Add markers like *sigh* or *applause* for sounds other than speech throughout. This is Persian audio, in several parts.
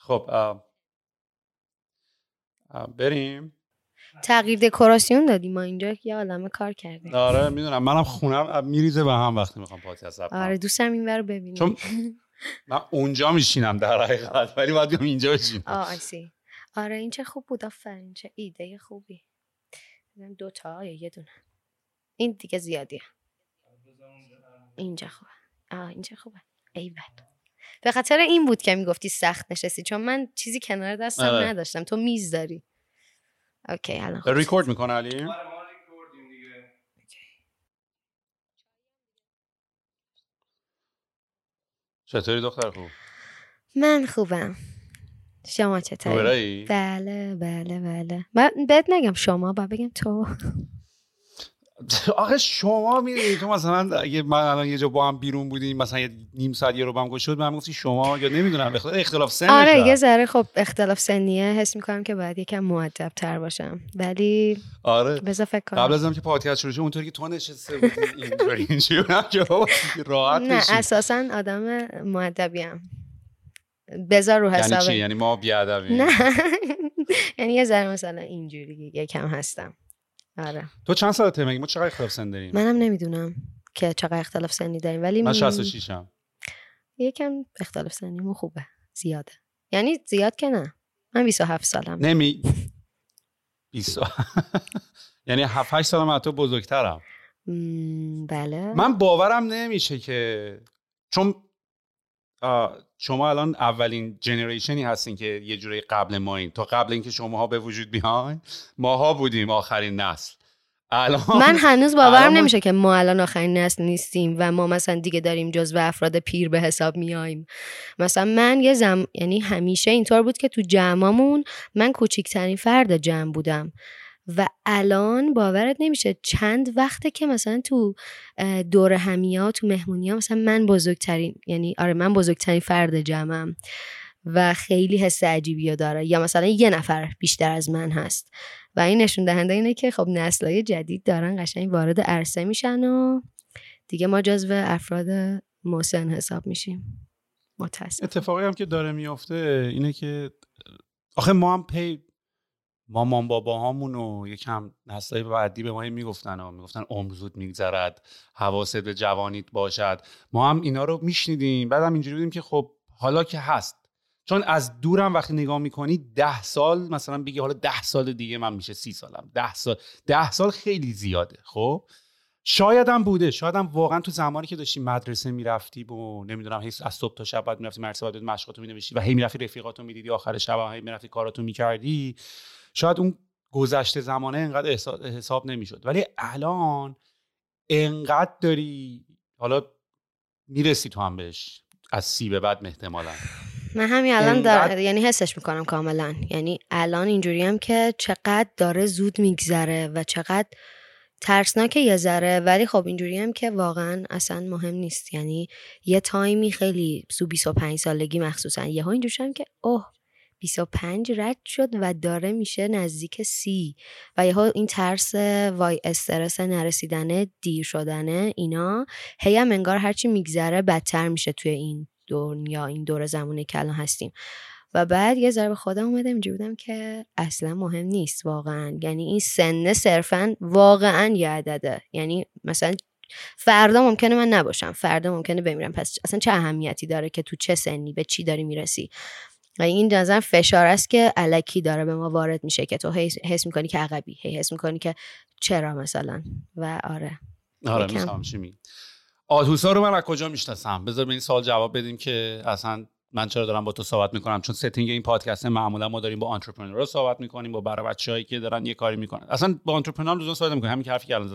خب بریم. تغییر دکوراسیون دادیم ما اینجا یه عالمه کار کردیم آره می‌دونم. منم خونم میریزه به هم وقتی می‌خوام پادکست آره دوستم این رو ببینیم چون من اونجا میشینم در حقیقت ولی باید بیام اینجا بشینم. آه آیسی آره این چه خوب بود آفرین. چه ایده خوبی. دو تا یا یه دونه. این دیگه زیادیه. اینجا خوبه. آه اینجا خوبه. ای بد به خاطر این بود که می‌گفتی سخت نشستی چون من چیزی کنار دستم آره. نداشتم. تو میز داری. اوکی الان ریکورد می‌کنه علی؟ چطوری دختر خوب؟ من خوبم. شما چطوری؟ بله بله بله. من بهت نگم شما با بگم تو. آخه شما می‌دونی تو مثلا اگه من الان یه جا با هم بیرون بودیم مثلا یه نیم ساعت یه رو هم شد من گفتی شما یا نمی‌دونم اختلاف سن آره یه ذره خب اختلاف سنیه. حس می‌کنم که باید یکم مؤدب تر باشم. ولی آره. بذار فکر کنم. قبل از که پادکست شروع شد اونطوری که تو نشسته بودی اینجوری *laughs* راحت نه اساسا آدم مؤدبیم بذار رو حساب یعنی چی؟ یعنی ما بیادبیم. نه. *laughs* یعنی یه ذره مثلا اینجوری یکم هستم. آره. تو چند سالته مگه؟ ما چقدر اختلاف سن داریم؟ منم نمی‌دونم که چقدر اختلاف سنی داریم ولی من 66 م یکم اختلاف سنیمون خوبه زیاده. یعنی زیاد که نه. من 27 سالم. نمی 20 *laughs* یعنی 7 8 سالم از تو بزرگترم. بله. من باورم نمیشه که چون شما الان اولین جنریشنی هستین که یه جوری قبل ما این تا قبل اینکه شماها به وجود بیاین ماها بودیم آخرین نسل. الان من هنوز باورم نمیشه که ما الان آخرین نسل نیستیم و ما مثلا دیگه داریم جزو افراد پیر به حساب میایم مثلا من یه زم یعنی همیشه اینطور بود که تو جمعمون من کوچیکترین فرد جمع بودم. و الان باورت نمیشه چند وقته که مثلا تو دور همیا تو مهمونی ها مثلا من بزرگترین یعنی آره من بزرگترین فرد جمعم و خیلی حس عجیبی داره. یا مثلا یه نفر بیشتر از من هست. و این نشون دهنده اینه که خب نسلهای جدید دارن قشنگ وارد عرصه میشن و دیگه ما جزو افراد مسن حساب میشیم. متاسف اتفاقی هم که داره میافته اینه که آخه ما هم پی مامان باباهامون و یکم نسلای بعدی به ما می‌گفتن و می‌گفتن عمر زود میگذرد حواست به جوانیت باشد. ما هم اینا رو میشنیدیم. بعدم اینجوری بودیم که خب حالا که هست. چون از دورم وقتی نگاه می‌کنی ده سال مثلا بگی حالا ده سال دیگه من میشه سی سالم. ده سال ده سال خیلی زیاده خب؟ شاید هم بوده. شاید هم واقعا تو زمانی که داشتی مدرسه می‌رفتی و نمی‌دونم هی از صبح تا شب بعد می‌رفتی مدرسه بعد مشقاتو مینوشتی و هی می‌رفتی رفیقاتو می‌دیدی آخر شب هی می‌رفتی کاراتو می‌کردی شاید اون گذشته زمانه انقدر حساب نمی‌شد. ولی الان انقدر داری حالا می‌رسی تو هم بهش از سی به بعد احتمالا. من همین الان انقدر... یعنی حسش می‌کنم کاملا. یعنی الان اینجوری هم که چقدر داره زود میگذره و چقدر ترسناک یه ذره. ولی خب اینجوری هم که واقعا اصلا مهم نیست. یعنی یه تایمی خیلی سو 25 سالگی مخصوصا یه ها اینجوری که اوه 25 رد شد و داره میشه نزدیک سی. و یه این ترس وای استرس نرسیدنه دیر شدنه اینا هی هم انگار هرچی میگذره بدتر میشه توی این دنیا این دور زمانی که الان هستیم. و بعد یه ذره به خودم اومدم اینجا بودم که اصلا مهم نیست واقعا. یعنی این سنه صرفا واقعا یه عدده. یعنی مثلا فردا ممکنه من نباشم. فردا ممکنه بمیرم. پس اصلا چه اهمیتی داره که تو چه سنی به چی داری می‌رسی؟ این نظر فشار است که الکی داره به ما وارد میشه که تو حس می‌کنی که عقبی هی حس می‌کنی که چرا مثلا؟ و آره. آره می‌فهمم چی میگی. آتوسا رو من از کجا می‌شناسم؟ بذار به این سوال جواب بدیم که اصلا من چرا دارم با تو صحبت می‌کنم؟ چون setting این پادکست معمولا ما داریم با entrepreneur صحبت می‌کنیم با برای بچه‌ای که دارن یه کاری می‌کنن. اصلا با entrepreneur لزوما صحبت می‌کنیم. همین حرفی که الان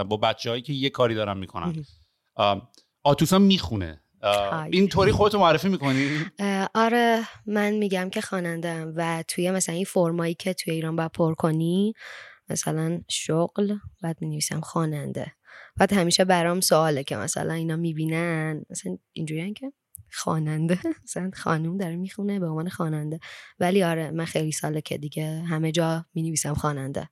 با بچه‌هایی که یه کاری دارن می‌کنن. آتوسا می‌خونه. اینطوری خودتو معرفی می‌کنی؟ آره من میگم که خوانندم و توی مثلا این فرمایی که توی ایران باید پر کنی مثلا شغل بعد می نویسم خواننده. بعد همیشه برام سواله که مثلا اینا می‌بینن مثلا اینجوری که خواننده *laughs* مثلا خانوم داره می‌خونه به عنوان خواننده. ولی آره من خیلی ساله که دیگه همه جا می نویسم خواننده.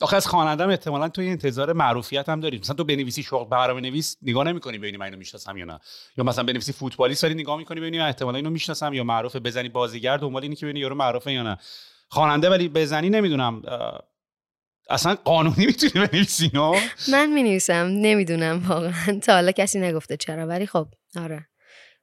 آخه از خوانندم احتمالا تو انتظار معروفیت هم دارید مثلا تو بنویسی شغل برنامه نویس نگاه نمی‌کنی ببینی من اینو می‌شناسم یا نه. یا مثلا بنویسی فوتبالیست داری نگاه می‌کنی ببینی احتمالا اینو می‌شناسم یا معروفه بزنی بازیگر دنبال اینی که ببینی یارو معروفه یا نه. خواننده ولی بزنی نمی‌دونم اصلا قانونی می‌تونی بنویسی نو من می‌نویسم نمی‌دونم واقعا. تا حالا کسی نگفته چرا ولی خب آره.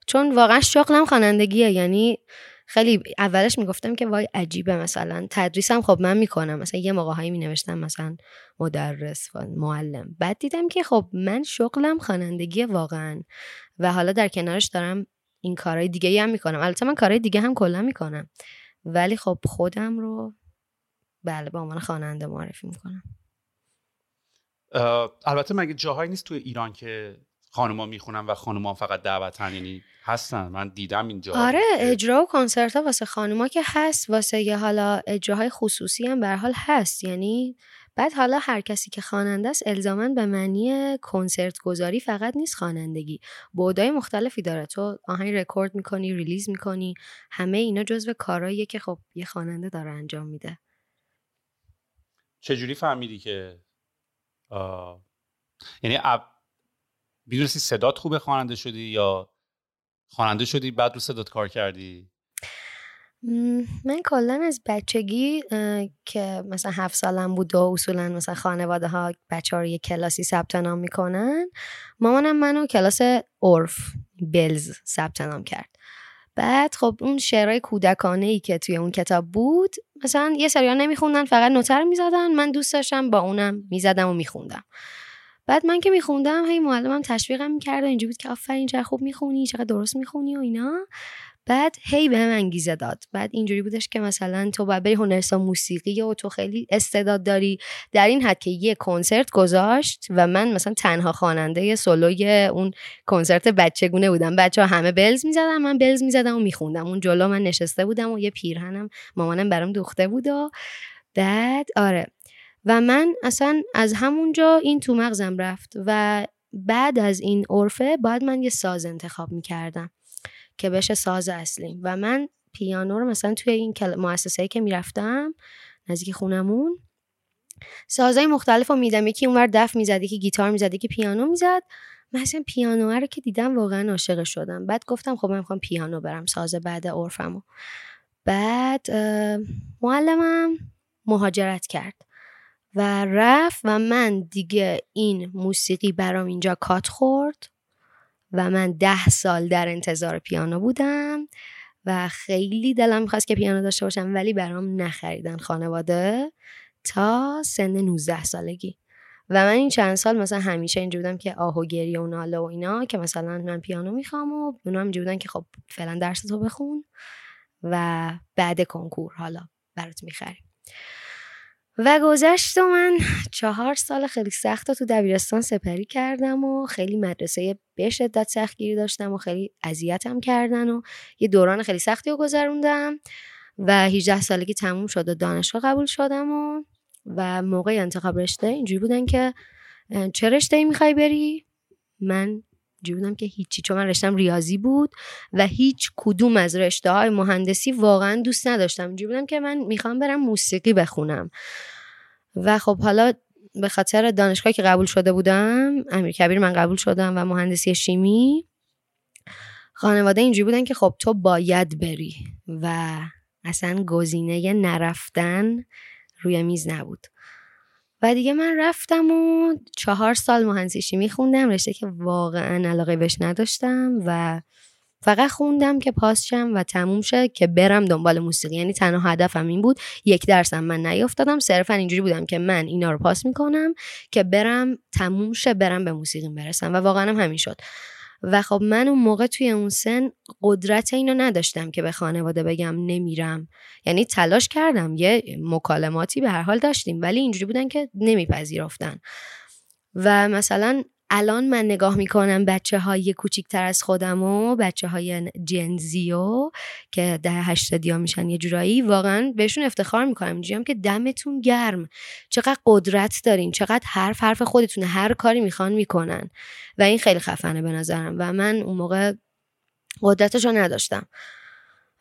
چون واقعا شغلم خوانندگیه یعنی خیلی اولش می‌گفتم که وای عجیبه مثلا تدریسم خب من می‌کنم. مثلا یه موقع هایی می نوشتم مثلا مدرس و معلم. بعد دیدم که خب من شغلم خوانندگی واقعا و حالا در کنارش دارم این کارهای دیگه هم می‌کنم. البته من کارهای دیگه هم کلا می‌کنم. ولی خب خودم رو بله به عنوان خواننده معرفی می‌کنم. البته مگه جاهایی نیست تو ایران که خانوما می‌خونن و خانوما فقط دعوتن یعنی هستن. من دیدم اینجا. آره اجرا و کنسرت ها واسه خانوما که هست واسه یه حالا اجراهای خصوصی هم به حال هست. یعنی بعد حالا هر کسی که خواننده است الزاما به معنی کنسرت گذاری فقط نیست خوانندگی. بعدای مختلفی داره. تو آهنگ رکورد می‌کنی release می‌کنی همه اینا جزو کارهاییه که خب یه خواننده داره انجام میده. چجوری فهمیدی که آه... یعنی اب... می‌دونستی صدات خوبه خواننده شدی یا خواننده شدی بعد رو صدات کار کردی؟ من کلا از بچگی که مثلا هفت سالم بود و اصولا مثلا خانواده ها بچه ها رو یه کلاسی ثبت نام می‌کنن مامانم منو کلاس عرف بلز ثبت نام کرد. بعد خب اون شعرهای کودکانه ای که توی اون کتاب بود مثلا یه سریان نمیخوندن فقط نوتر می‌زدن. من دوست داشتم با اونم می‌زدم و میخوندم. بعد من که میخوندم هی معلمم تشویقم می‌کرد و اینجوری بود که آفرین چقدر خوب می‌خونی چقدر درست می‌خونی و اینا. بعد هی به هم انگیزه داد. بعد اینجوری بودش که مثلا تو باید بری هنرستان موسیقی و تو خیلی استعداد داری. در این حد که یه کنسرت گذاشت و من مثلا تنها خواننده سولوی اون کنسرت بچگونه بودم. بچه ها همه بلز می‌زدم من بلز می‌زدم و میخوندم. اون جلو من نشسته بودم و یه پیرهنم مامانم برام دوخته بود و بعد آره. و من اصلا از همونجا این تو مغزم رفت و بعد از این عرفه باید من یه ساز انتخاب می‌کردم که بشه ساز اصلیم و من پیانو رو مثلا توی این مؤسسه که می‌رفتم نزدیک خونمون سازهای مختلف رو میدم یکی اونور دف می‌زد یکی گیتار می‌زد یکی پیانو می‌زد. من پیانو رو که دیدم واقعا عاشق شدم. بعد گفتم خب من می‌خوام پیانو برم ساز بعد عرفمو. بعد معلمم مهاجرت کرد. و رفت و من دیگه این موسیقی برام اینجا کات خورد و من ده سال در انتظار پیانو بودم و خیلی دلم می‌خواست که پیانو داشته باشم ولی برام نخریدن خانواده تا سن 19 سالگی. و من این چند سال مثلا همیشه اینجا بودم که آه و گریه و ناله و اینا که مثلا من پیانو می‌خوام و اونا هم بودن که خب فعلا درس تو بخون و بعد کنکور حالا برات می‌خریم. و گذشت و من چهار سال خیلی سخت تو دبیرستان سپری کردم و خیلی مدرسه به شدت سختگیری داشتم و خیلی اذیتم کردن و یه دوران خیلی سختی رو گذروندم و 18 سالگی تموم شد و دانشگاه قبول شدم و و موقع انتخاب رشته اینجوری بودن که چه رشته ای می‌خوای بری؟ من بودم که هیچی چون من رشتم ریاضی بود و هیچ کدوم از رشته های مهندسی واقعا دوست نداشتم. اینجوری بودم که من می‌خوام برم موسیقی بخونم. و خب حالا به خاطر دانشگاهی که قبول شده بودم امیر کبیر من قبول شدم و مهندسی شیمی خانواده اینجوری بودن که خب تو باید بری و اصلا گزینه نرفتن روی میز نبود. و دیگه من رفتم و چهار سال مهندسی شیمی خوندم رشته که واقعا علاقه بهش نداشتم و فقط خوندم که پاس شم و تموم شه که برم دنبال موسیقی. یعنی تنها هدفم این بود یک درسم من نیافتادم. صرفا اینجوری بودم که من اینا رو پاس می‌کنم که برم تموم شه برم به موسیقی برسم. و واقعا هم همین شد. و خب من اون موقع توی اون سن قدرت اینو نداشتم که به خانواده بگم نمیرم. یعنی تلاش کردم یه مکالماتی به هر حال داشتیم ولی اینجوری بودن که نمیپذیرفتن. و مثلا الان من نگاه می‌کنم بچه های کوچیکتر از خودم و بچه های جنزیو که ده هشتادی ها میشن یه جورایی واقعا بهشون افتخار می‌کنم. اینجوریم که دمتون گرم. چقدر قدرت دارین چقدر حرف حرف خودتونه هر کاری می‌خوان می‌کنن. و این خیلی خفنه به نظرم. و من اون موقع قدرتش رو نداشتم.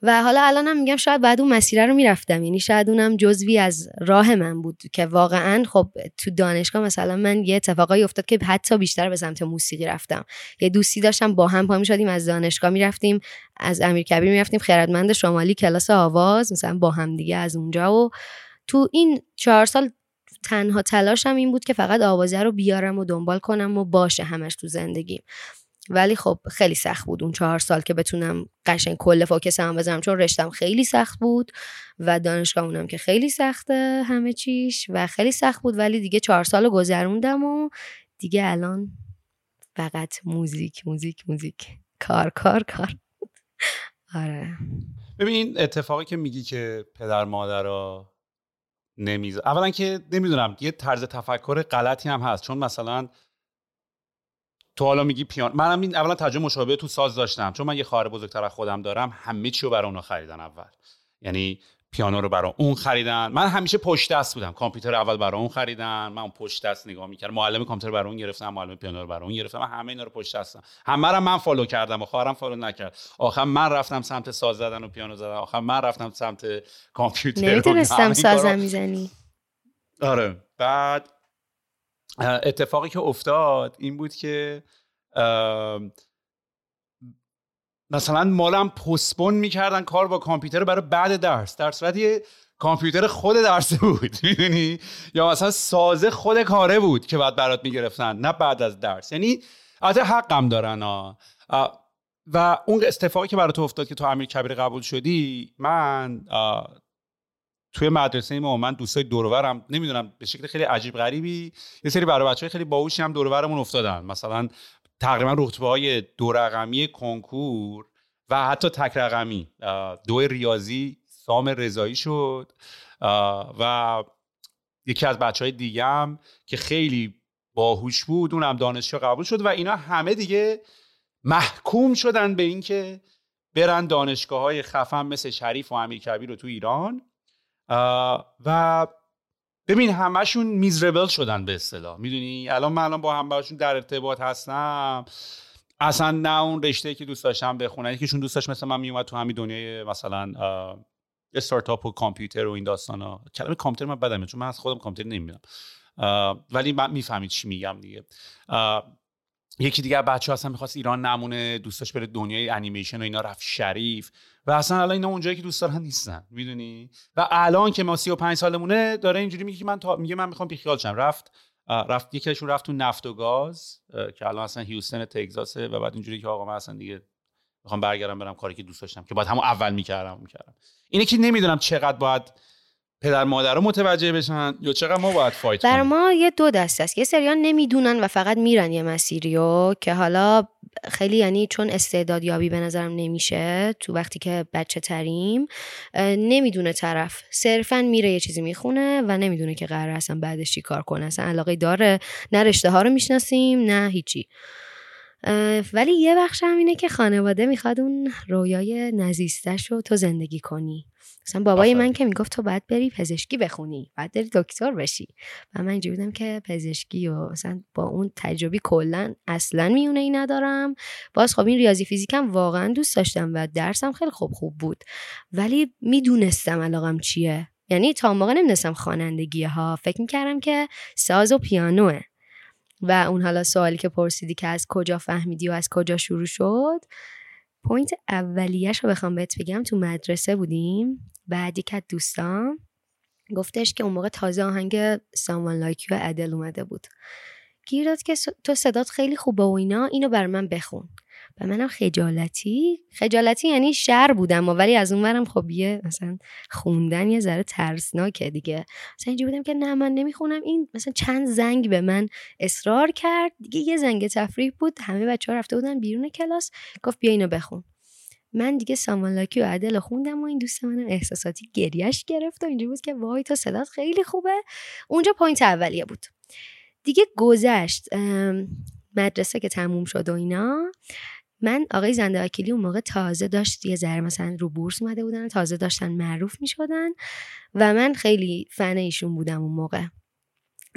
و حالا الانم میگم شاید بعد اون مسیر رو می‌رفتم. یعنی شاید اونم جزوی از راه من بود که واقعا خب تو دانشگاه مثلا من یه اتفاقایی افتاد که حتی بیشتر به سمت موسیقی رفتم. یه دوستی داشتم با هم پا می‌شدیم از دانشگاه می‌رفتیم از امیر کبیر می‌رفتیم خردمند شمالی کلاس آواز مثلا با هم دیگه از اونجا. و تو این چهار سال تنها تلاشم این بود که فقط آوازه رو بیارم و دنبال کنم و باشه همش تو زندگیم. ولی خب خیلی سخت بود اون چهار سال که بتونم قشنگ کل هم بذارم چون رشتم خیلی سخت بود و دانشگاه اونم که خیلی سخته همه چیش و خیلی سخت بود ولی دیگه چهار سال گذروندم و دیگه الان فقط موزیک موزیک موزیک. کار کار کار. آره. ببین اتفاقی که میگی که پدر مادر نمیز اولا که نمی‌دونم یه طرز تفکر غلطی هم هست چون مثلا تو حالا میگی پیان منم این اولا تجربه مشابه تو ساز داشتم. چون من یه خواهر بزرگتر از خودم دارم همه چی رو برای اونا خریدن اول. یعنی پیانو رو برای اون خریدن. من همیشه پشت دست بودم. کامپیوتر اول برای اون خریدن. من اون پشت دست نگاه می‌کردم. معلم کامپیوتر برای اون گرفتم. معلم پیانو رو برای اون گرفتم. من همه اینا رو پشت دستم. همه رو من follow کردم و خواهرم follow نکرد. آخر من رفتم سمت ساز زدن و پیانو زدن. آخر من رفتم سمت کامپیوتر نمی‌تونستم سازم می‌زنی. آره. بعد اتفاقی که افتاد این بود که مثلا مالم پستپون می‌کردن کار با کامپیوتر برای بعد درس در صورتی کامپیوتر خود درس بود *laughs* می‌دونی؟ یا مثلا سازه خود کاره بود که بعد برات می‌گرفتن نه بعد از درس. یعنی البته حقم دارن ها. و اون اتفاقی که برای تو افتاد که تو امیر کبیر قبول شدی من توی مدرسه ما من دوستای دورورم نمی‌دونم به شکل خیلی عجیب غریبی یه سری برای بچه خیلی باهوشی هم دورورمون افتادن. مثلا تقریبا رتبه های دو رقمی کنکور و حتی تک رقمی. دو ریاضی سام رضایی شد. و یکی از بچه های دیگه هم که خیلی باهوش بود اونم دانشجو قبول شد و اینا همه دیگه محکوم شدن به اینکه برن دانشگاه های خفن مثل شریف و امیر کبیر رو تو ایران. و ببین همشون میزربل شدن به اصطلاح. می‌دونی؟ الان من الان با هم باشون در ارتباط هستم. اصلا نه اون رشته که دوست داشتم بخونن. یکیشون دوست داشت مثل من میومد تو همین دنیای مثلا استارتاپ و کامپیوتر و این داستان ها. کلمه کامپیوتر من بدمه چون من از خودم کامپیوتر نمی‌دونم ولی من می‌فهمید چی میگم دیگه. یکی دیگه بچه اصلا می‌خواست ایران نمونه دوستاش بره دنیای انیمیشن و اینا رفت شریف. و اصلا الان اینا اونجایی که دوست دارن نیستن می‌دونی؟ و الان که ما 35 سالمونه داره اینجوری میگه که من تا میگه من می‌خوام بیخیال شم. رفت رفت یکیشون رفت تو نفت و گاز که الان اصلا هیوستن تگزاسه و بعد اینجوری که آقا من اصلا دیگه می‌خوام برگردم برم کاری که دوست داشتم که بعد همون اول می‌کردم می‌کردم. اینه که نمی‌دونم چقدر باید پدر مادر رو متوجه بشن یا چقدر ما باید فایت بر ما یه دو دست است. یه سریان نمی‌دونن و فقط میرن یه مسیریو که حالا خیلی یعنی چون استعداد یابی به نظرم نمیشه تو وقتی که بچه تریم نمی‌دونه طرف. صرفا میره یه چیزی می‌خونه و نمی‌دونه که قرار اصلا بعدش چی کار کنه. اصلا علاقه داره. نه رشته ها رو می‌شناسیم نه هیچی. ولی یه بخش هم اینه که خانواده می‌خواد اون رویای نزیستش رو تو زندگی کنی. مثلا بابای من که می‌گفت تو باید بری پزشکی بخونی باید بری دکتر بشی. و من اینجوری بودم که پزشکی و مثلا با اون تجربی کلا اصلا میونه ای ندارم. باز خب این ریاضی فیزیکم واقعا دوست داشتم و درسم خیلی خوب خوب بود. ولی می‌دونستم علاقم چیه. یعنی تا موقع نمی‌دونستم خوانندگی ها فکر می‌کردم که ساز و پیانوه. و اون حالا سوالی که پرسیدی که از کجا فهمیدی و از کجا شروع شد point اولیش رو بخوام بهت بگم تو مدرسه بودیم. بعد یک دوستان گفتش که اون موقع تازه آهنگ Someone Like You ی Adele اومده بود. گیر داد که تو صدات خیلی خوبه و اینا اینو بر من بخون. به منم خجالتی. خجالتی یعنی شر بودم ولی از اونورم خب یه مثلا خوندن یه ذره ترسناکه دیگه. مثلا اینجوری بودم که نه من نمی‌خونم. این مثلا چند زنگ به من اصرار کرد. دیگه یه زنگ تفریح بود. همه بچه ها رفته بودن بیرون کلاس. گفت بیا اینو بخون. من دیگه Someone Like You ی Adele خوندم و این دوست منم احساساتی گریش گرفت و اینجوری بود که وای تو صدات خیلی خوبه. اونجا point اولیه بود. دیگه گذشت مدرسه که تموم شد و اینا. من آقای زند وکیلی اون موقع تازه داشت یه ذره مثلا رو بورس اومده بودن تازه داشتن معروف می شدن و من خیلی فن ایشون بودم اون موقع.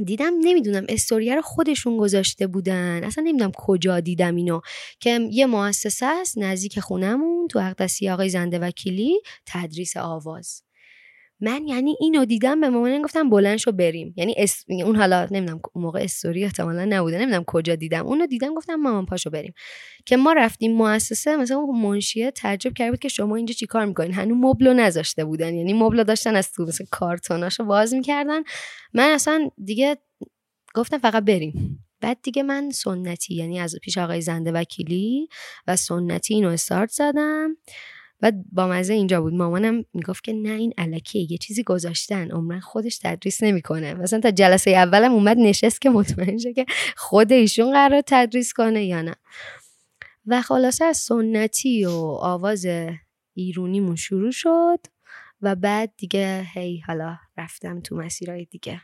دیدم نمی‌دونم استوریه رو خودشون گذاشته بودن. اصلا نمی‌دونم کجا دیدم اینو. که یه مؤسسه است نزدیک خونمون تو اقدسی آقای زنده وکیلی تدریس آواز. من یعنی اینو دیدم به مامانم گفتم بلند شو بریم. یعنی اون حالا نمی‌دونم اون موقع استوری احتمالا نبوده نمی‌دونم کجا دیدم. اونو دیدم گفتم مامان پاشو بریم. که ما رفتیم مؤسسه مثلا منشیه تعجب کرد بود که شما اینجا چیکار می‌کنین؟ هنوز مبلو نذاشته بودن. یعنی مبلو داشتن از تو مثلا کارتوناشو باز می‌کردن. من اصلا دیگه گفتم فقط بریم. بعد دیگه من سنتی یعنی از پیش آقای زنده وکیلی و سنتی اینو استارت زدم. بعد با مزه اینجا بود. مامانم می‌گفت که نه این علکیه یه چیزی گذاشتن. عمرن خودش تدریس نمی‌کنه. مثلا تا جلسه اولم اومد نشست که مطمئن شه که خود ایشون قرار تدریس کنه یا نه. و خلاصه از سنتی و آواز ایرونیمون شروع شد و بعد دیگه هی حالا رفتم تو مسیرهای دیگه.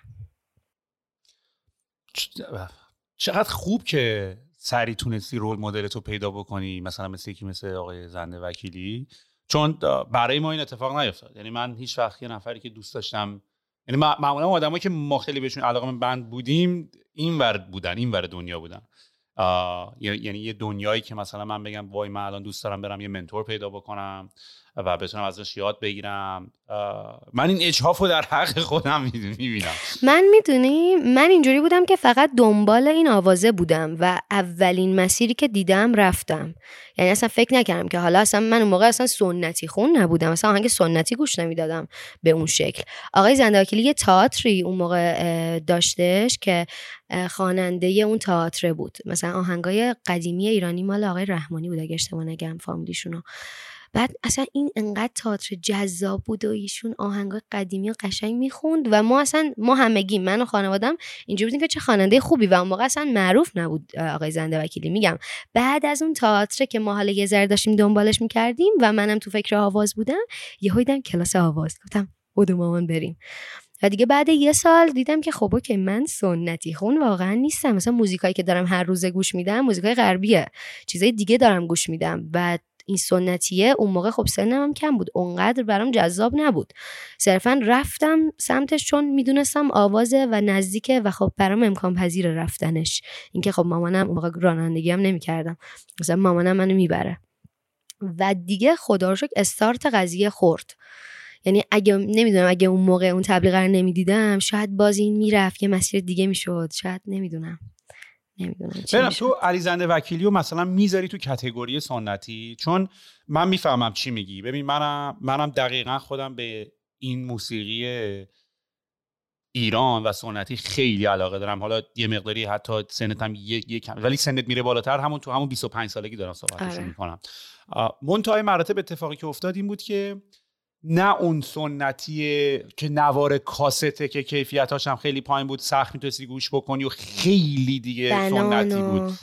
چقدر خوب که سری تونستی رول مدل تو پیدا بکنی مثلا مثل یکی مثل آقای زنده وکیلی. چون برای ما این اتفاق نیفتاد. یعنی من هیچ وقت یه نفری که دوست داشتم یعنی معمولا آدمایی که ما خیلی بهشون علاقه بند بودیم این ور بودن این ور دنیا بودن. یعنی یه دنیایی که مثلا من بگم وای من الان دوست دارم برم یه منتور پیدا بکنم و بتونم ازش یاد بگیرم. من این اجحاف رو در حق خودم می‌بینم. من می‌دونی من اینجوری بودم که فقط دنبال این آوازه بودم و اولین مسیری که دیدم رفتم. یعنی اصلا فکر نکردم که حالا اصلا من اون موقع اصلا سنتی خون نبودم. اصلا آهنگ سنتی گوش نمی‌دادم به اون شکل. آقای زنده یه تئاتری اون موقع داشتش که خواننده اون تئاتر بود. مثلا آهنگای قدیمی ایرانی مال آقای رحمانی بود اگه اشتباه نگم فامیلیشونو. بعد اصلا این انقدر تئاتر جذاب بود و ایشون آهنگای قدیمی و قشنگ می‌خوند و ما اصلا ما همگی من و خانوادم اینجوری بودیم که چه خواننده خوبی و اون موقع اصلا معروف نبود آقای زنده وکیلی. میگم بعد از اون تئاتر که ما حالا یه ذره داشتیم دنبالش می‌کردیم و منم تو فکر آواز بودم یهو دیدم کلاس آواز. گفتم بودو مامان بریم. و دیگه بعد یه سال دیدم که خب که من سنتی خون واقعا نیستم. مثلا موزیکایی که دارم هر روزه گوش میدم موزیکای غربیه. چیزای دیگه دارم گوش میدم. و این سنتیه اون موقع خب سنم هم کم بود. اونقدر برام جذاب نبود. صرفا رفتم سمتش چون می‌دونستم آوازه و نزدیکه و خب برام امکان پذیر رفتنش. اینکه خب مامانم اون موقع رانندگی هم نمی‌کردم. مثلا مامانم منو می‌بره. و دیگه خدا رو استارت قضیه خورد. یعنی اگه نمی‌دونم اگه اون موقع اون تبلیغ رو نمی‌دیدم شاید باز این می‌رفت یه مسیر دیگه می‌شد. شاید نمی‌دونم. نمی‌دونم تو علی زنده وکیلی و مثلا می‌ذاری تو کتگوری سنتی؟ چون من می‌فهمم چی میگی. ببین منم منم دقیقا خودم به این موسیقی ایران و سنتی خیلی علاقه دارم. حالا یه مقداری حتی سنت هم یه, کم ولی سنت میره بالاتر. همون تو همون 25 سالگی دارم صحبتش آره. می‌کنم. منتهای مراتب اتفاقی که افتاد این بود که نه اون سنتیه که نوار کاسته که کیفیتاش هم خیلی پایین بود سخت می‌تونستی گوش بکنی و خیلی دیگه سنتی بود.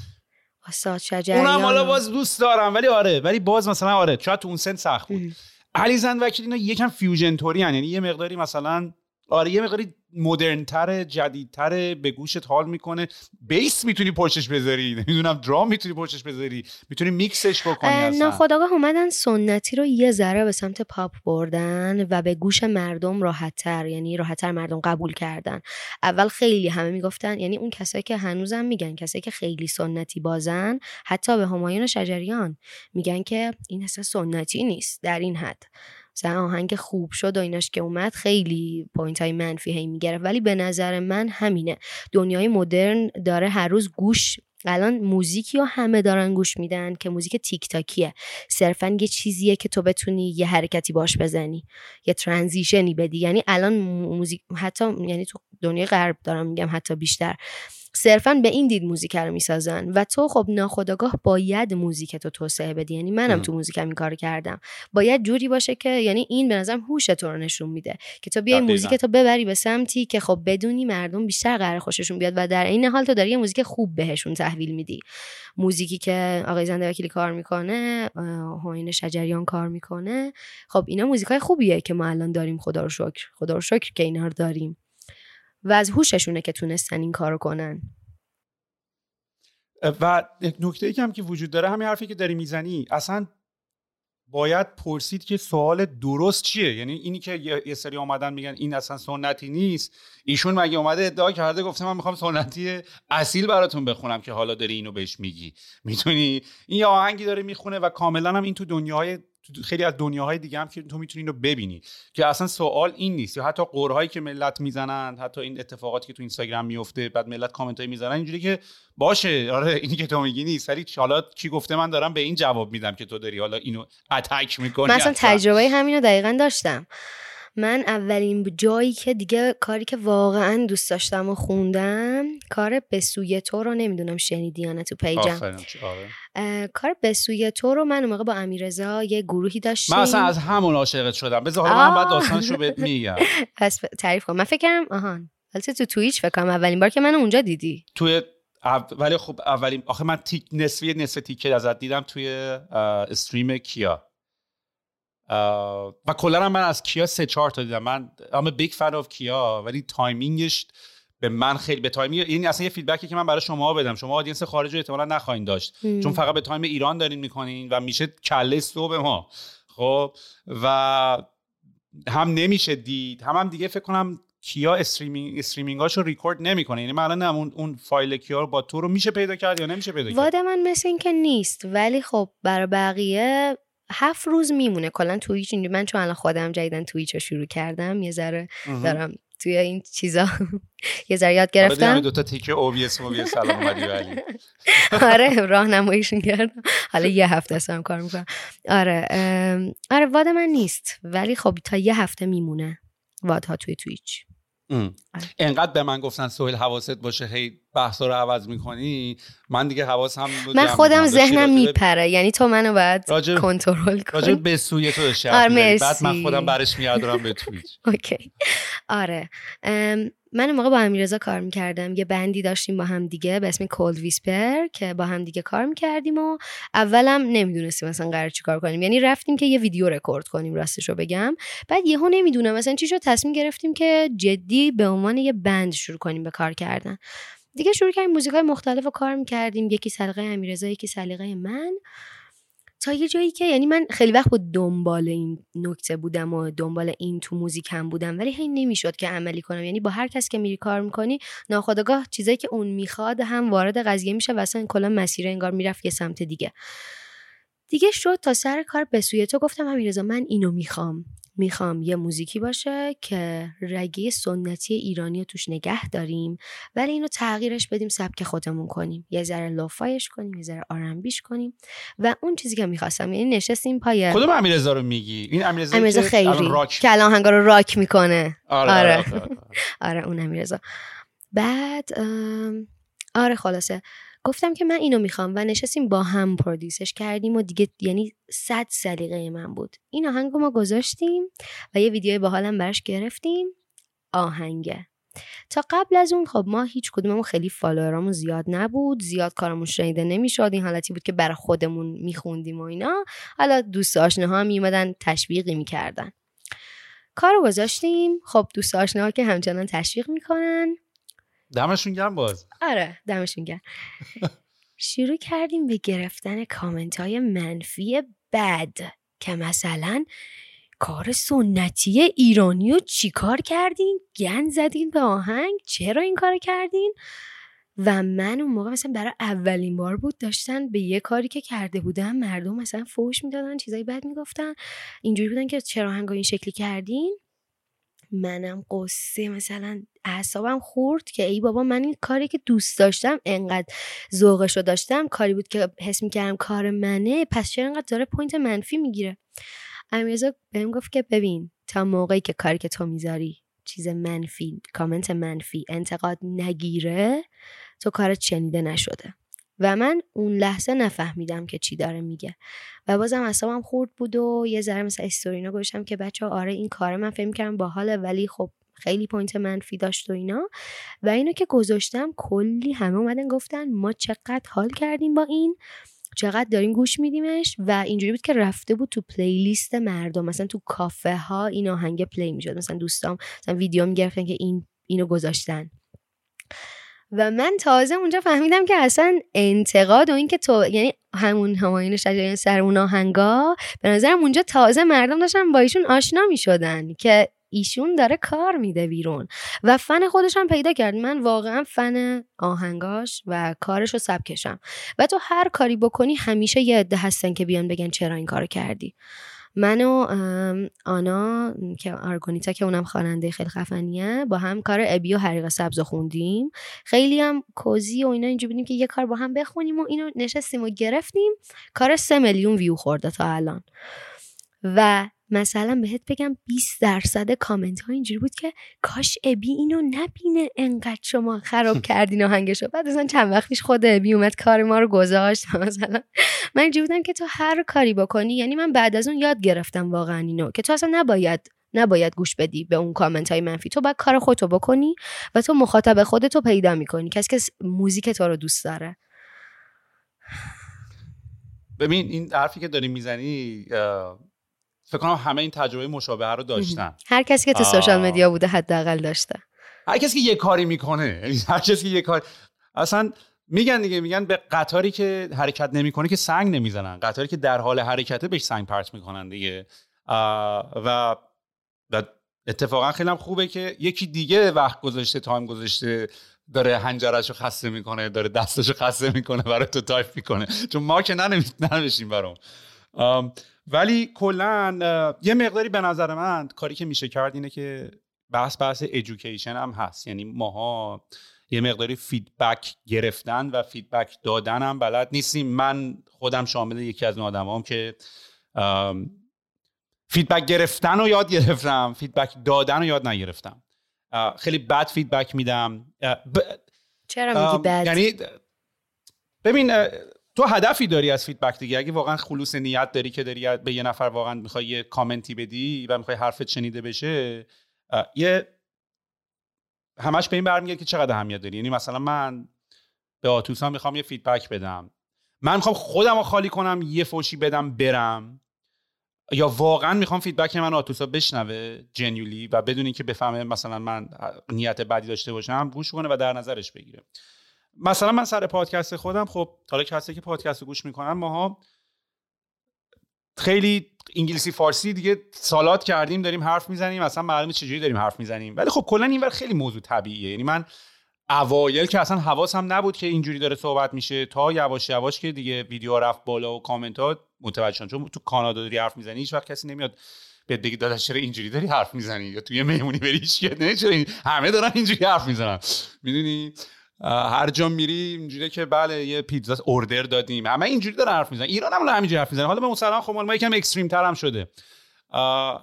اونم حالا باز دوست دارم ولی آره ولی باز مثلا آره شاید تو اون سن سخت بود. علی زند وکیل اینا یکم fusion طوری یعنی یه مقداری مثلا آره یه مقداری مدرنتر جدیدتر به گوشت حال می‌کنه. bass می‌تونی پشتش بذاری نمی‌دونم درام می‌تونی پشتش بذاری می‌تونی میکسش بکنی اصلا. ناخودآگاه اومدن سنتی رو یه ذره به سمت پاپ بردن و به گوش مردم راحتتر یعنی راحتتر مردم قبول کردن. اول خیلی همه می‌گفتن یعنی اون کسایی که هنوزم میگن کسایی که خیلی سنتی بازن حتی به همایون شجریان میگن که این اصلا سنتی نیست در این حد. مثلا آهنگ خوب شد و ایناش که اومد خیلی point های منفی هی میگیره ولی به نظر من همینه. دنیای مدرن داره هر روز گوش الان موزیکی رو همه دارن گوش میدن که موزیک تیک تاکیه صرفا یه چیزیه که تو بتونی یه حرکتی باش بزنی یه transition ی بدی. یعنی الان موزیک حتی یعنی تو دنیای غرب دارم میگم حتی بیشتر. صرفا به این دید موزیک رو می‌سازن و تو خب ناخداگاه باید موزیک تو توسعه بدی. یعنی منم تو موزیکم این کار کردم. باید جوری باشه که یعنی این به نظرم هوش تو رو نشون میده که تو بیای موزیک تو ببری به سمتی که خب بدونی مردم بیشتر قرار خوششون بیاد و در این حال تو داری یه موزیک خوب بهشون تحویل میدی. موزیکی که آقای زنده وکیلی کار می‌کنه هوین شجریان کار می‌کنه خب اینا موزیکای خوبیه که ما الان داریم. خدا رو شکر. خدا رو شکر که اینا رو داریم. و از هوششونه که تونستن این کارو کنن. و نکته ای هم که وجود داره همین حرفی که داری می‌زنی اصلا باید پرسید که سوال درست چیه؟ یعنی اینی که یه سری آمدن میگن این اصلا سنتی نیست. ایشون مگه اومده ادعا کرده گفته من می‌خوام سنتی اصیل براتون بخونم که حالا داری اینو بهش میگی. می‌تونی؟ این یه آهنگی داره می‌خونه و کاملا هم این تو دنیاهای خیلی از دنیاهای دیگه هم که تو می‌تونی اینو ببینی. که اصلا سوال این نیست. یا حتی قرهایی که ملت می‌زنن حتی این اتفاقاتی که تو اینستاگرام میفته بعد ملت کامنت می‌زنن اینجوری که باشه. آره اینی که تو میگی نیست. ولی حالا کی گفته من دارم به این جواب میدم که تو داری حالا اینو اتک می‌کنی. من اصلا تجربه همینو دقیقا داشتم. من اولین جایی که دیگه کاری که واقعا دوست داشتم و خوندم کار به سوی تو رو نمی‌دونم شنیدی یا نه تو پیجم. آره. کار به سوی تو رو من موقع با امیرزا یه گروهی داشتیم. من اصلا از همون عاشقت شدم. بذار حالا من بعد داستانش رو بهت *laughs* میگم. پس تعریف کن. من فکرم آهان البته تو Twitch فکر کنم اولین بار که من اونجا دیدی. توی ولی خب اولین آخه من تیک نصفی نصف تیکه ازت دیدم توی stream کیا. و کلا من از کیا سه چهار تا دیدم. من I'm big fan of کیا ولی timing ش به من خیلی به timing این اصلا یه feedback ی که من برای شما بدم. شما audience خارج رو احتمالا نخواهید داشت. چون فقط به time ایران دارین می‌کنین و میشه کله صبح ما. خب؟ و هم نمیشه دید هم هم دیگه فکر کنم کیا استریمینگ استریمینگاشو ریکورد نمی‌کنه. یعنی من الان اون اون فایل کیا رو با تو رو میشه پیدا کرد یا نمیشه پیدا کرد؟ واد من مثل این که نیست ولی خب برای بقیه هفت روز میمونه. کلا تویچ اینجا من چون الان خودم جدیدن تویچ رو شروع کردم یه ذره دارم توی این چیزا *laughs* یه ذره یاد آره، گرفتم. دو تا تیکه اوویس اوویس سلام ولی آره راهنماییشون کردم. حالا یه هفته هم کار می‌کنم. آره آره واد من نیست. ولی خب تا یه هفته میمونه وادها توی تویچ آره. انقدر به من گفتن سویل حواست باشه هی بحثا رو عوض می‌کنی؟ من دیگه حواسم من خودم ذهنم میپره. یعنی تو منو باید کنترل کنی. راجع به سوی تو آره بعد من خودم برش میادرم به تویچ اوکی. آره. من موقع با امیرزا کار می‌کردم. یه بندی داشتیم با هم دیگه به اسم Cold Whisper که با هم دیگه کار می‌کردیم و اولم نمی‌دونستیم مثلا قرار چی کار کنیم. یعنی رفتیم که یه ویدیو رکورد کنیم راستش رو بگم. بعد یهو نمی‌دونم مثلا چی شد تصمیم گرفتیم که جدی به عنوان یه بند شروع کنیم به کار کردن. دیگه شروع کردیم موزیک های مختلف رو کار می‌کردیم. یکی سلیقه امیرزا یکی سلیقه من. تا یه جایی که یعنی من خیلی وقت بود دنبال این نکته بودم و دنبال این تو موزیکم بودم ولی هی نمی‌شد که عملی کنم. یعنی با هر کس که میری کار می‌کنی ناخداگاه چیزایی که اون می‌خواد هم وارد قضیه میشه و اصلا کلا مسیر انگار می‌رفت یه سمت دیگه. دیگه شد تا سر کار به سوی تو گفتم امیرزا من اینو می‌خوام. می‌خوام یه موزیکی باشه که رگه سنتی ایرانی رو توش نگه داریم ولی اینو تغییرش بدیم سبک خودمون کنیم. یه ذره لوفایش کنیم یه ذره آرنبیش کنیم و اون چیزی که می‌خواستم یعنی نشستیم پای کدوم امیرزا رو میگی؟ این امیرزا امیرزا خیری که الان هنگار رو راک می‌کنه. آره آره, آره, آره, آره *laughs* اون امیرزا بعد آره خلاصه. گفتم که من اینو می‌خوام و نشستیم با هم پرودیوسش کردیم و دیگه یعنی صد سلیقه من بود. این آهنگ ما گذاشتیم و یه ویدیو باحالم براش گرفتیم. آهنگه. تا قبل از اون خب ما هیچ کدوممون خیلی فالوورامون زیاد نبود. زیاد کارمون شنیده نمی‌شد. این حالتی بود که برای خودمون میخوندیم و اینا. حالا دوست آشناها میومدن تشویقی می‌کردن. کارو گذاشتیم. خب دوست آشناها که همچنان تشویق می‌کنن. دمشون گرم باز آره دمشون گرم. *laughs* شروع کردیم به گرفتن کامنت های منفی بد که مثلا کار سنتی ایرانی رو چیکار کردین؟ گن زدین به آهنگ؟ چرا این کار کردین؟ و من اون موقع مثلا برای اولین بار بود داشتن به یه کاری که کرده بودم مردم مثلا فوش می‌دادن چیزایی بد می‌گفتن. اینجوری بودن که چرا آهنگا این شکلی کردین؟ منم غصه مثلا اعصابم خورد که ای بابا من این کاری که دوست داشتم انقدر ذوقش رو داشتم کاری بود که حس می‌کردم کار منه پس چرا انقدر داره point منفی می‌گیره؟ امیرزا بهم گفت که ببین تا موقعی که کاری که تو می‌ذاری چیز منفی کامنت منفی انتقاد نگیره تو کارت شنیده نشده. و من اون لحظه نفهمیدم که چی داره میگه. و بازم اعصابم خورد بود و یه ذره مثل استورینا گوشم که بچه آره این کار من فکر کردم باحاله ولی خب خیلی point منفی داشت و اینا. و اینو که گذاشتم کلی همه اومدن گفتن ما چقدر حال کردیم با این چقدر داریم گوش میدیمش و اینجوری بود که رفته بود تو playlist مردم مثلا تو کافه ها این آهنگ play می‌شد مثلا دوستام مثلا ویدیو می‌گرفتن که این اینو گذاشتن. و من تازه اونجا فهمیدم که اصلا انتقاد و اینکه تو یعنی همون همایون شجریان سر اون آهنگا به نظرم اونجا تازه مردم داشتن با ایشون آشنا می شدن که ایشون داره کار میده بیرون. و فن خودش هم پیدا کرد. من واقعا فن آهنگاش و کارش رو سبکشم و تو هر کاری بکنی همیشه یه عده هستن که بیان بگن چرا این کارو کردی. من و آنا که آرگونیتا که اونم خواننده خیلی خفنیه با هم کار ابی و حریق سبز خوندیم. خیلی هم کوزی و اینا اینجا بودیم که یه کار با هم بخونیم و اینو نشستیم و گرفتیم. کار سه میلیون ویو خورده تا الان. و مثلا بهت بگم 20 درصد کامنت ها اینجوری بود که کاش ابی اینو نبینه انقدر شما خراب *laughs* کردین آهنگشو. بعد اصلا چند وقتیش خود ابی اومد کار ما رو گذاشت. *laughs* مثلا من اینجوری بودم که تو هر کاری بکنی یعنی من بعد از اون یاد گرفتم واقعا اینو که تو اصلا نباید نباید گوش بدی به اون کامنت های منفی. تو باید کار خودتو بکنی و تو مخاطب خودتو پیدا می‌کنی. کسی که موزیک تو رو دوست داره. ببین این حرفی که داری می‌زنی فکر کنم همه این تجربه مشابه رو داشتن. هر کسی که تو سوشال مدیا بوده حداقل داشته. هر کسی که یه کاری می‌کنه هر کسی که یه کار اصلا میگن دیگه میگن به قطاری که حرکت نمی‌کنه که سنگ نمی‌زنن. قطاری که در حال حرکته بهش سنگ پرت می‌کنن دیگه. و اتفاقا خیلی خوبه که یکی دیگه وقت گذاشته time گذاشته داره حنجرش رو خسته می‌کنه داره دستش رو خسته می‌کنه برای تو تایپ می‌کنه. چون ما که ننوشیم برام. ولی کلا یه مقداری به نظر من کاری که میشه کرد اینه که بحث بحث education هم هست. یعنی ماها یه مقداری feedback گرفتن و feedback دادن هم بلد نیستیم. من خودم شامل یکی از اون هم که feedback گرفتن رو یاد گرفتم feedback دادن رو یاد نگرفتم. خیلی بد feedback میدم. چرا میگی بد؟ یعنی ببین تو هدفی داری از feedback دیگه. اگه واقعا خلوص نیت داری که داری به یه نفر واقعا می‌خوای یه کامنتی بدی و می‌خوای حرفت شنیده بشه یه همش به این برمیگرده که چقدر اهمیت داری. یعنی مثلا من به آتوسا می‌خوام یه feedback بدم. من می‌خوام خودم رو خالی کنم یه فوشی بدم برم. یا واقعا می‌خوام feedback من آتوسا بشنوه genuinely و بدونی که بفهمه مثلا من نیت بدی داشته باشم گوش کنه و در نظرش بگیره. مثلا من سر پادکست خودم خب حالا کسی که پادکست گوش می‌کنن ماها خیلی انگلیسی فارسی دیگه سالات کردیم داریم حرف می‌زنیم اصلا معلومه چجوری داریم حرف می‌زنیم. ولی خب کلا اینور خیلی موضوع طبیعیه. یعنی من اوایل که اصلا حواسم نبود که اینجوری داره صحبت میشه تا یواش یواش که دیگه ویدیو رفت بالا و کامنت ها متوجه شدن. چون تو کانادا داری حرف می‌زنی هیچ وقت کسی نمیاد بهت بگی داداش چرا اینجوری داری حرف می‌زنی؟ یا توی مهمونی بری نه چرا همه دارن اینجوری حرف می‌زنن. می‌دونی؟ هر جا میری اینجوری که بله یه پیتزا اوردر دادیم. همه اینجوری داره حرف می‌زنن. ایران هم همینجوری حرف می‌زنن. حالا به مثلا خب ما یکم اکستریم تر هم شده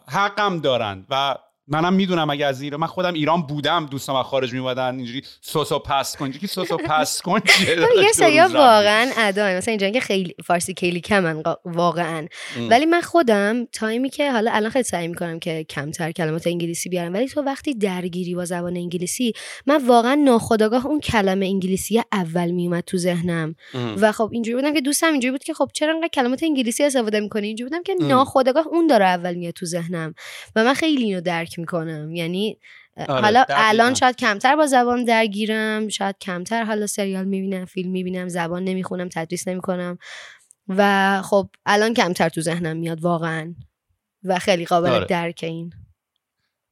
حقم دارن و منم می‌دونم اگه از ایران من خودم ایران بودم دوستان از خارج میومدن اینجوری سوسو پس کن که سوسو پس کن *laughs* یه سریا واقعا ادا مثلا اینجا که خیلی فارسی خیلی کمن واقعا. ولی من خودم تایمی که حالا الان خیلی سعی می‌کنم که کمتر کلمات انگلیسی بیارم ولی تو وقتی درگیری با زبان انگلیسی من واقعا ناخودآگاه اون کلمه انگلیسی اول میومد تو ذهنم. و خب اینجوری بودم که دوستم اینجوری بود که خب چرا انقدر کلمات انگلیسی استفاده می‌کنی؟ اینجوری بودم که ناخودآگاه اون داره اول میاد تو ذهنم. و من خیلی اینو درک می‌کنم. یعنی آره، حالا الان شاید کمتر با زبان درگیرم شاید کمتر حالا سریال می‌بینم فیلم می‌بینم زبان نمی‌خونم تدریس نمی‌کنم. و خب الان کمتر تو ذهنم میاد واقعا. و خیلی قابل آره. درک این.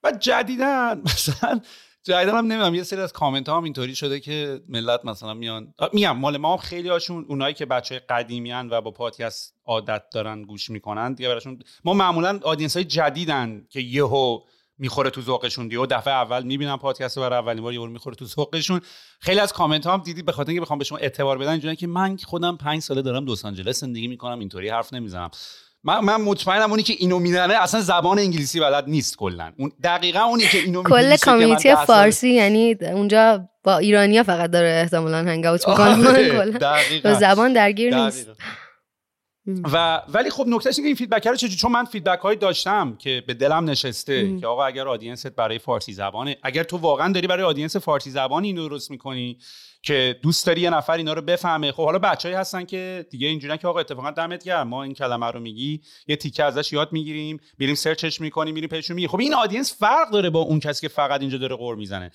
و جدیدن مثلا جدیدن هم نمی‌دونم یه سری از کامنت ها هم اینطوری شده که ملت مثلا میان میگم مال ما خیلی هاشون اونایی که بچه قدیمیان و با پادکست عادت دارن گوش می‌کنن دیگه براشون ما معمولا آدینس های جدیدن که یهو می‌خوره تو ذوقشون. دیو دفعه اول می‌بینم پادکست برای اولین بار یهو می‌خوره تو ذوقشون. خیلی از کامنت ها هم دیدی به خاطر اینکه بخوام به شما اعتبار بدن اینجوریه که من خودم پنج ساله دارم لس آنجلس زندگی می‌کنم اینطوری حرف نمی‌زنم. من, من مطمئنم اونی که اینو میده اصلا زبان انگلیسی بلد نیست کلا. اون دقیقا اونی که اینو کل community فارسی یعنی اونجا با ایرانیا فقط داره احتمالاً hang out می‌کنه. زبان درگیر نیست. و ولی خب نکتهش اینه این feedback رو چجوری چون من feedback هایی داشتم که به دلم نشسته که آقا اگر audience ت برای فارسی زبانه اگر تو واقعا داری برای audience فارسی زبانی اینو درست می‌کنی که دوست داری یه نفر اینا رو بفهمه. خب حالا بچه‌ای هستن که دیگه اینجوریه که آقا اتفاقا دمت گرم. ما این کلمه رو میگی یه تیکه ازش یاد می‌گیریم میریم search ش می‌کنیم میریم پیشون میگی خب این audience فرق داره با اون کسی که فقط اینجا داره غر می‌زنه.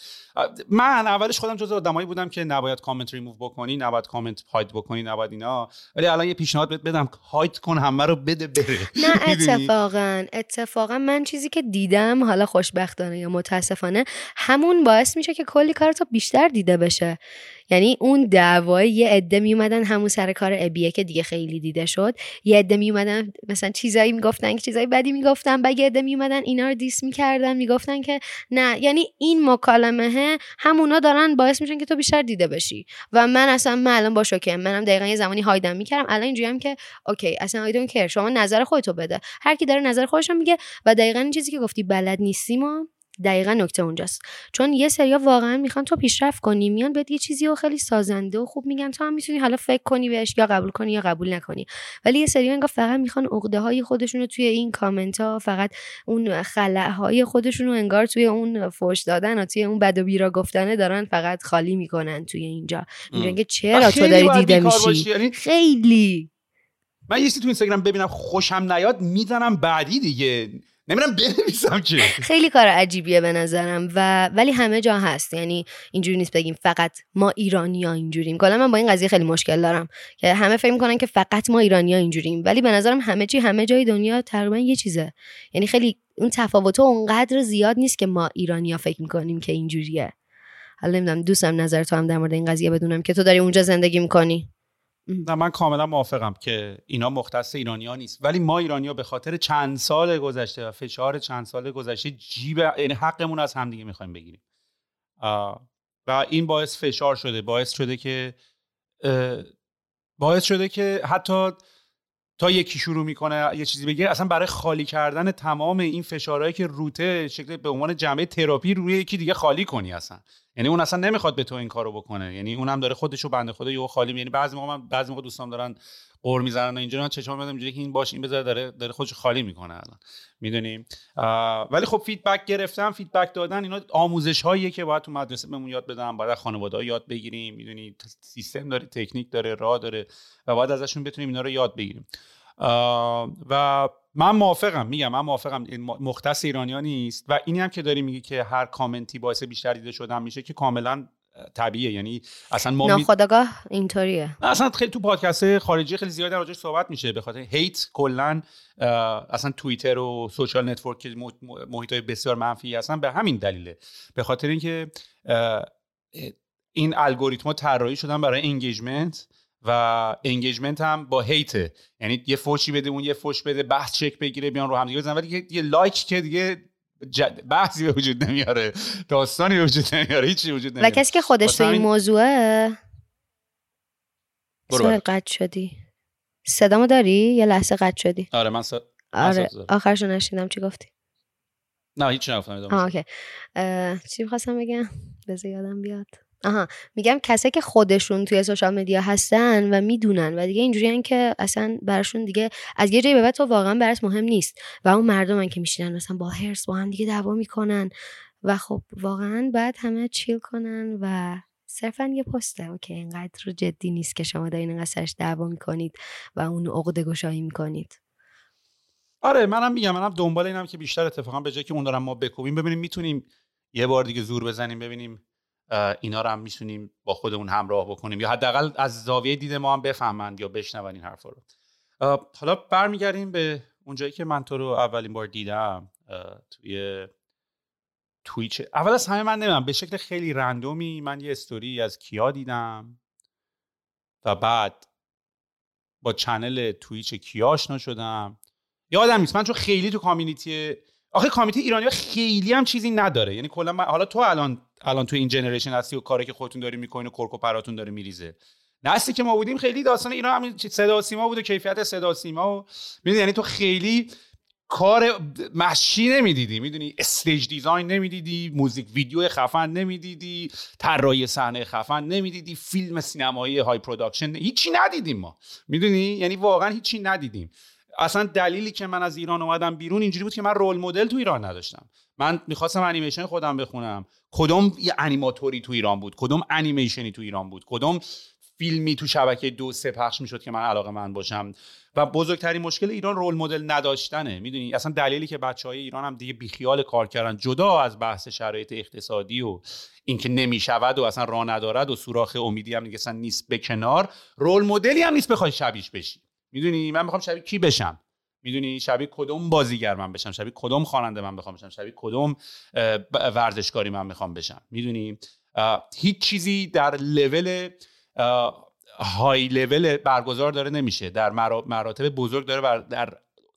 من اولش خودم جزو آدمایی بودم که نباید کامنت ریموو بکنی نباید comment hide بکنی نباید اینا. ولی الان یه پیشنهاد بهت بدم hide کن همه رو بده بره. نه *laughs* اتفاقا اتفاقا من چیزی که دیدم حالا خوشبختانه یا متاسفانه همون باعث میشه که کلی کار تو بیشتر دیده بشه. یعنی اون دعوای یه عده میومدن همون سر کار ابیه که دیگه خیلی دیده شد. یه عده میومدن مثلا چیزایی می‌گفتن که چیزایی بدی می‌گفتن بعد یه عده میومدن اینا رو دیس می‌کردن می‌گفتن که نه. یعنی این مکالمه همونا دارن باعث میشن که تو بیشتر دیده بشی. و من اصلا من الان با شوکه منم دقیقا یه زمانی هایدم می‌کردم. الان اینجوریام که اوکی اصلا آیدون کر شما نظر خودتو بده. هر کی داره نظر خودش میگه و دقیقا این چیزی که گفتی بلد نیستیم دقیقا نکته اونجاست. چون یه سریا واقعا می‌خوان تو پیشرفت کنی میان بهت یه چیزی رو خیلی سازنده و خوب میگن تو هم می‌تونی حالا فکر کنی بهش یا قبول کنی یا قبول نکنی. ولی یه سریا انگار فقط می‌خوان عقده های خودشون رو توی این کامنت ها فقط اون خلع های خودشون رو انگار توی اون فوش دادن و توی اون بد و بیرا گفتنه دارن فقط خالی می‌کنن توی اینجا. میگن که چرا تو داری دیده میشی؟ یعنی خیلی. من یه تو اینستاگرام ببینم خوشم نیاد می‌زنم بعدی دیگه. نمی‌دونم بنویسم که خیلی کار عجیبیه به نظرم و ولی همه جا هست. یعنی اینجوری نیست بگیم فقط ما ایرانی ها اینجوریم. کلا من با این قضیه خیلی مشکل دارم که همه فکر می‌کنن که فقط ما ایرانی ها اینجوریم. ولی به نظرم همه چی همه جای دنیا تقریبا یه چیزه. یعنی خیلی اون تفاوت اونقدر زیاد نیست که ما ایرانی ها فکر می‌کنیم که اینجوریه. حالا نمی‌دونم دوستم نظر تو هم در مورد این قضیه بدونم که تو داری اونجا زندگی می‌کنی؟ نه من کاملا موافقم که اینا مختص ایرانی ها نیست. ولی ما ایرانی ها به خاطر چند سال گذشته و فشار چند سال گذشته جیب یعنی حقمون از همدیگه می‌خوایم بگیریم. و این باعث فشار شده باعث شده که باعث شده که حتی تا یکی شروع می‌کنه یه چیزی بگه اصلا برای خالی کردن تمام این فشارهایی که روته شکل به عنوان جمعه تراپی روی یکی دیگه خالی کنی اصلا. یعنی اون اصلا نمی‌خواد به تو این کارو بکنه. یعنی اونم داره خودشو بنده خدا یهو خالی یعنی بعضی موقع من بعضی موقع دوستام دارن غر می‌زنن اینجوری من چشام میادم اینجوری که این باش این بذاره داره داره خودشو خالی می‌کنه الان. می‌دونیم ولی خب feedback گرفتن feedback دادن اینا آموزش هاییه که باید تو مدرسه بهمون یاد بدن باید خانواده یاد بگیریم. می‌دونی؟ سیستم داره تکنیک داره راه داره و باید ازشون بتونیم اینا رو یاد بگیریم. و من موافقم میگم من موافقم مختص ایرانیا نیست و اینی هم که داری میگی که هر کامنتی باعث بیشتر دیده شدن میشه که کاملا طبیعیه. یعنی اصلا ما ناخداگاه اینطوریه. اصلا خیلی تو پادکست خارجی خیلی زیاد راجبش صحبت میشه. به خاطر hate کلا اصلا توییتر و social network که محیط های بسیار منفی هستن به همین دلیله. به خاطر اینکه این الگوریتما طراحی شدن برای engagement و engagement هم با hate ه یعنی یه فوشی بده اون یه فوش بده بحث چک بگیره بیان رو هم دیگه بزنن. ولی یه like که دیگه بحثی به وجود نمیاره. داستانی به وجود نمیاره. هیچی وجود نمیاره. و کسی که خودش تو این موضوعه سوال قطع شدی. صدامو داری؟ یه لحظه قطع شدی. آره من آره آخرشو نشنیدم چی گفتی؟ نه هیچ نگفتم آه okay. چی می‌خواستم بگم؟ بذار یادم بیاد. آها. میگم کسایی که خودشون توی social media هستن و می‌دونن و دیگه اینجوری که اصلا براشون دیگه از یه جایی به بعد تو واقعا براش مهم نیست. و اون مردمن که میشینن مثلا با هرس با هم دیگه دعوا می‌کنن و خب واقعا بعد همه چیل کنن و صرفا یه پسته. اوکی اینقدر رو جدی نیست که شما دارین اینقدر سرش دعوا می‌کنید و اون عقده گشایی می‌کنید. آره منم میگم منم دنبال اینم که بیشتر اتفاقا به جای که اون دارم ما بکوبیم ببینیم می‌تونیم یه بار دیگه زور بزنیم ببینیم اینا رو هم می‌تونیم با خودمون همراه بکنیم یا حداقل از زاویه دید ما هم بفهمند یا بشنون این حرفا رو. حالا برمیگردیم به اونجایی که من تو رو اولین بار دیدم توی تویچ. اول از همه من نمی‌دونم به شکل خیلی random ی من یه استوری از کیا دیدم و بعد با channel تویچ کیا آشنا شدم. یادم نیست من چون خیلی تو community آخه community ایرانی خیلی هم چیزی نداره. یعنی کلا حالا تو الان الان تو این generation هستی و کاری که خودتون داری می‌کنین و کرک و پرامون داره میریزه. نسلی که ما بودیم خیلی داستان ایران همین صدا سیما بود و کیفیت صدا سیما و یعنی تو خیلی کار مشی نمی‌دیدی. می‌دونی stage design نمی‌دیدی music video خفن نمی‌دیدی طراحی صحنه خفن نمی‌دیدی فیلم سینمایی های production هیچی ندیدیم ما. می‌دونی؟ یعنی واقعا هیچی ندیدیم. اصلا دلیلی که من از ایران اومدم بیرون اینجوری بود که من role model تو ایران نداشتم. من می‌خواستم انیمیشن خودم بخونم. کدوم یه انیماتوری تو ایران بود؟ کدوم انیمیشنی تو ایران بود؟ کدوم فیلمی تو شبکه دو سه پخش می‌شد که من علاقه من باشم؟ و بزرگترین مشکل ایران رول مدل نداشتنه. می‌دونی؟ اصلا دلیلی که بچه های ایران هم دیگه بیخیال کار کردن جدا از بحث شرایط اقتصادی و اینکه نمی‌شود و اصلا راه ندارد و سوراخ امیدی هم دیگه اصلا نیست به کنار رول مدلی هم نیست بخوای شبیش بشی. می‌دونی من می‌خوام شبیه کی بشم؟ می‌دونی شبیه کدوم بازیگر من بشم؟ شبیه کدوم خواننده من بخوام بشم؟ شبیه کدوم ورزشکاری من می‌خوام بشم؟ می‌دونی؟ هیچ چیزی در لول های لول برگزار داره نمیشه. در مراتب بزرگ داره در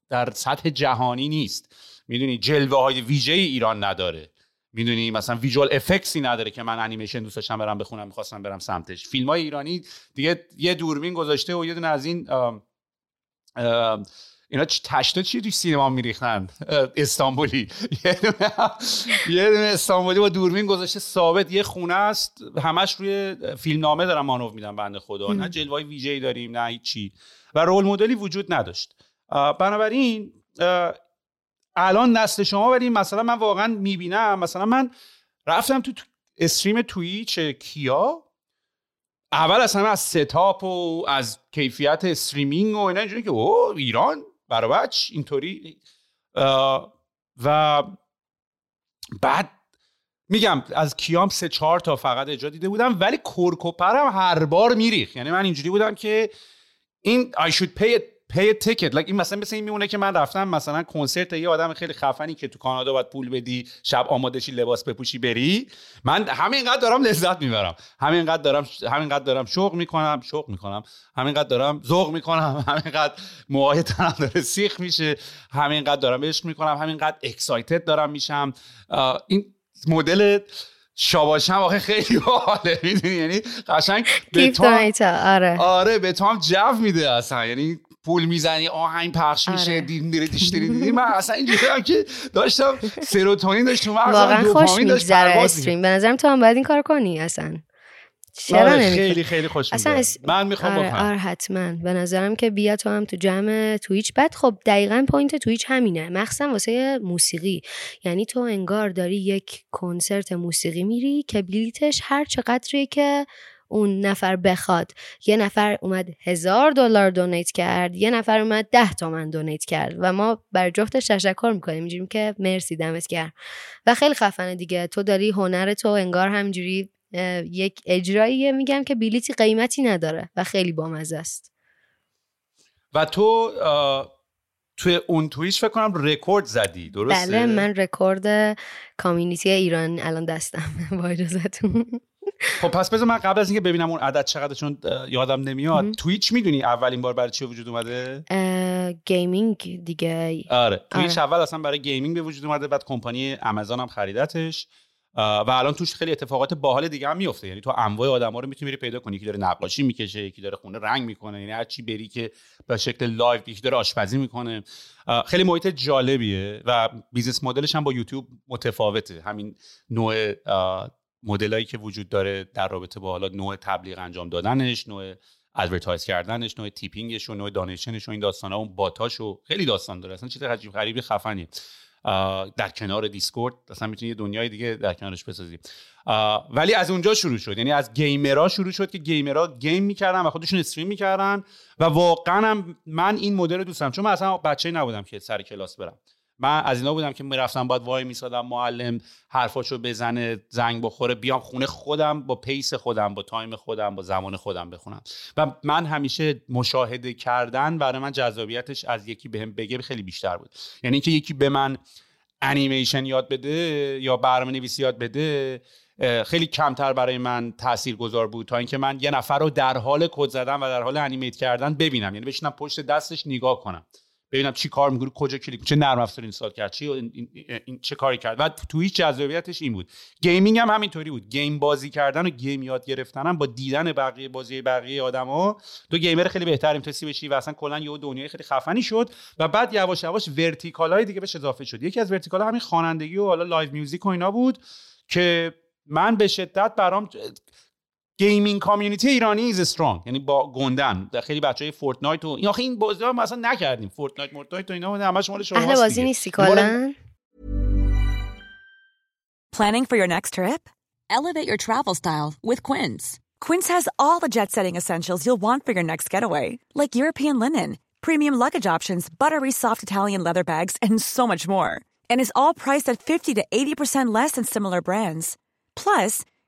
در سطح جهانی نیست. می‌دونی؟ جلوه های ویژه ایران نداره. می‌دونی؟ مثلا ویژوال افکسی نداره که من انیمیشن دوست داشتم برم بخونم می‌خواستم برم سمتش. فیلم های ایرانی دیگه یه دوربین گذاشته و یه دونه از این اینا تشتا چی توی سینما میریختن؟ استانبولی. *laughs* یه دونه استانبولی با دوربین گذاشته ثابت. یه خونه است. همش روی فیلمنامه دارن مانو میدن بنده خدا. نه جلوای ویژه‌ای داریم نه هیچی. و رول مدلی وجود نداشت. بنابراین الان نسل شما ولی مثلا من واقعا می‌بینم مثلا من رفتم تو استریم تویچ کیا. اول از همه از ستاپ و از کیفیت استریمینگ و اینا اینجوری که او ایران برای اینطوری. و بعد میگم از کیام سه چهار تا فقط اجرا دیده بودم ولی کرکوپرم هر بار میریخ یعنی من اینجوری بودم که این I should pay پی تیکت. این مثلا مثل این میمونه که من رفتم مثلا کنسرت یه آدم خیلی خفنی که تو کانادا باید پول بدی شب آماده شی لباس بپوشی بری. من همینقدر دارم لذت می‌برم. همینقدر دارم همینقدر دارم شوق می‌کنم شوق می‌کنم. همینقدر دارم ذوق می‌کنم. *laughs* همینقدر موهای تنم داره سیخ میشه. همینقدر دارم عشق می‌کنم. همینقدر اکسایتد دارم میشم. این مدل شاباشم آخه خیلی باحاله می‌دونی؟ یعنی قشنگ به تو آره. آره به تو هم جو میده اصلا یعنی پول می‌زنی آهنگ پخش میشه آره. دید میره دیشتری دیدی؟ من اصلا اینجوری که داشتم *laughs* سروتونین داشت تو واقعا خوش میگذره استریم. به نظرم تو هم باید این کار کنی اصلا. چرا آره خیلی خیلی خوش اصلا من می‌خوام آره, آره حتما. به نظرم که بیا تو هم تو جمع تویچ بعد خب دقیقا point تویچ همینه. مخصوصا واسه موسیقی. یعنی تو انگار داری یک کنسرت موسیقی میری که بلیتش هر چقدری که اون نفر بخواد. یه نفر اومد هزار دلار donate کرد یه نفر اومد ده تومن donate کرد و ما بر جفتش تشکر می‌کنیم. اینجوری که مرسی دمت گرم و خیلی خفنه دیگه. تو داری هنر تو انگار همجوری یک اجرایی میگم که بلیتی قیمتی نداره و خیلی بامزه است. و تو توی اون تویچ فکر کنم رکورد زدی درسته؟ بله من رکورد community ایران الان دستم *laughs* با اجازتون خب پس بذار من قبل از اینکه ببینم اون عدد چقدر چون یادم نمیاد تویچ می‌دونی اولین بار برای چی وجود اومده؟ gaming دیگه. آره تویچ آره. اول اصلا برای gaming به وجود اومده بعد کمپانی آمازون هم خریدتش. و الان توش خیلی اتفاقات باحال دیگه هم میفته. یعنی تو انواع آدما رو می‌تونی پیدا کنی. یکی داره نقاشی می‌کشه یکی داره خونه رنگ می‌کنه. یعنی هر چی بری که به شکل live یکی داره آشپزی می‌کنه. خیلی محیط جالبیه و business model ش هم با یوتیوب متفاوته. همین نوع مدلایی که وجود داره در رابطه با حالا نوع تبلیغ انجام دادنش نوع advertise کردنش نوع tipping ش و نوع donation ش و این داستانا اون bot اش و خیلی داستان داره. اصلا چیز عجیب غریبی خفنی در کنار Discord اصلا می‌تونی یه دنیای دیگه در کنارش بسازی. ولی از اونجا شروع شد. یعنی از gamer ها شروع شد که gamer ها game می‌کردن و خودشون stream می‌کردن و واقعا من این مدل رو دوستم چون من اصلا بچه نبودم که سر کلاس برم. من از اینا بودم که می‌رفتم باید وای میسادم معلم حرفاشو بزنه زنگ بخوره بیام خونه خودم با pace خودم با time خودم با زمان خودم بخونم. و من همیشه مشاهده کردن برای من جذابیتش از یکی بهم به بگه خیلی بیشتر بود. یعنی اینکه یکی به من انیمیشن یاد بده یا برنامه نویسی یاد بده خیلی کمتر برای من تاثیر گذار بود تا اینکه من یه نفر رو در حال کد زدن و در حال animate کردن ببینم. یعنی بشینم پشت دستش نگاه کنم. ببینم چی کار می‌کنه کجا کلیک چه نرم افزار install کرد چی این, این, چه کاری کرد. و تو هیچ جذابیتش این بود. gaming هم همینطوری بود. game بازی کردن و game یاد گرفتن هم با دیدن بقیه بازی بقیه آدما تو gamer خیلی بهتر می‌تونستی بشی و اصلا کلا یه دنیای خیلی خفنی شد و بعد یواش یواش vertical های دیگه بهش اضافه شد. یکی از vertical همین خوانندگی و حالا live music و اینا بود که من به شدت برام گیمینگ کامیونیتی ایرانی ایز استرانگ یعنی با گندن خیلی بچهای فورتنایت و این آخه این بازی ها مثلا نکردیم فورتنایت مورتنایت و اینا همش مال شما اهل بازی نیستی کلا Planning for your next trip? Elevate your travel style with Quince. Quince has all the jet-setting essentials you'll want for your next getaway, like European linen, premium luggage options, buttery soft Italian leather bags, and so much more. And is all priced at 50 to 80% less than similar brands. Plus,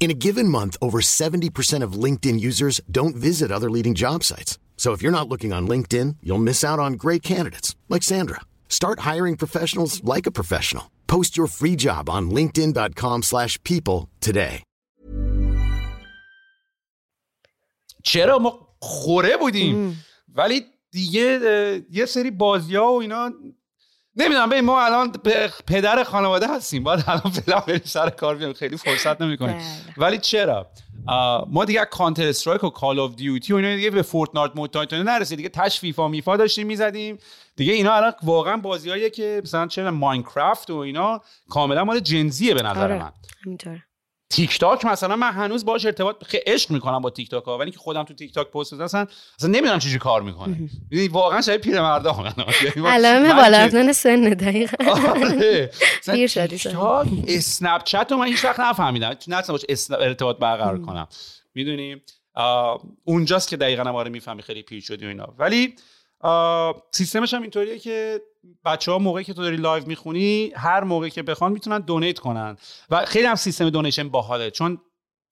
In a given month, over 70% of LinkedIn users don't visit other leading job sites. So if you're not looking on LinkedIn, you'll miss out on great candidates like Sandra. Start hiring professionals like a professional. Post your free job on linkedin.com/people today. چرا ما خوره بودیم ولی دیگه یه سری بازی ها و اینا نمی‌دونم به ما الان پدر خانواده هستیم. باید الان فعلا بریم سر کار بیام. خیلی فرصت نمی‌کنیم. بله. ولی چرا؟ ما دیگه Counter-Strike و Call of Duty و اینا دیگه به Fortnite موتایت نرسید. دیگه تش فیفا میفا داشتیم می‌زدیم. دیگه اینا الان واقعا بازیاییه که مثلا چه Minecraft و اینا کاملا مال Gen Z ه به نظر آره. من. تیک تاک مثلا من هنوز باش ارتباط خیلی عشق می‌کنم با تیک تاک ها ولی که خودم تو تیک تاک پست بزنم اصلا اصلا نمی‌دونم چجوری کار می‌کنه. یعنی واقعا شاید پیرمردا یعنی *laughs* علامه بالا رفتن سن دقیقاً. *laughs* آره. پیر شدی Snapchat رو من هیچ وقت نفهمیدم. نتونستم باش ارتباط برقرار کنم. می‌دونیم اونجاست که دقیقا آره می‌فهمی خیلی پیر شدی و اینا. ولی سیستمش هم اینطوریه که بچه ها موقعی که تو داری live می‌خونی هر موقعی که بخوان می‌تونن donate کنن. و خیلی هم سیستم donation باحاله چون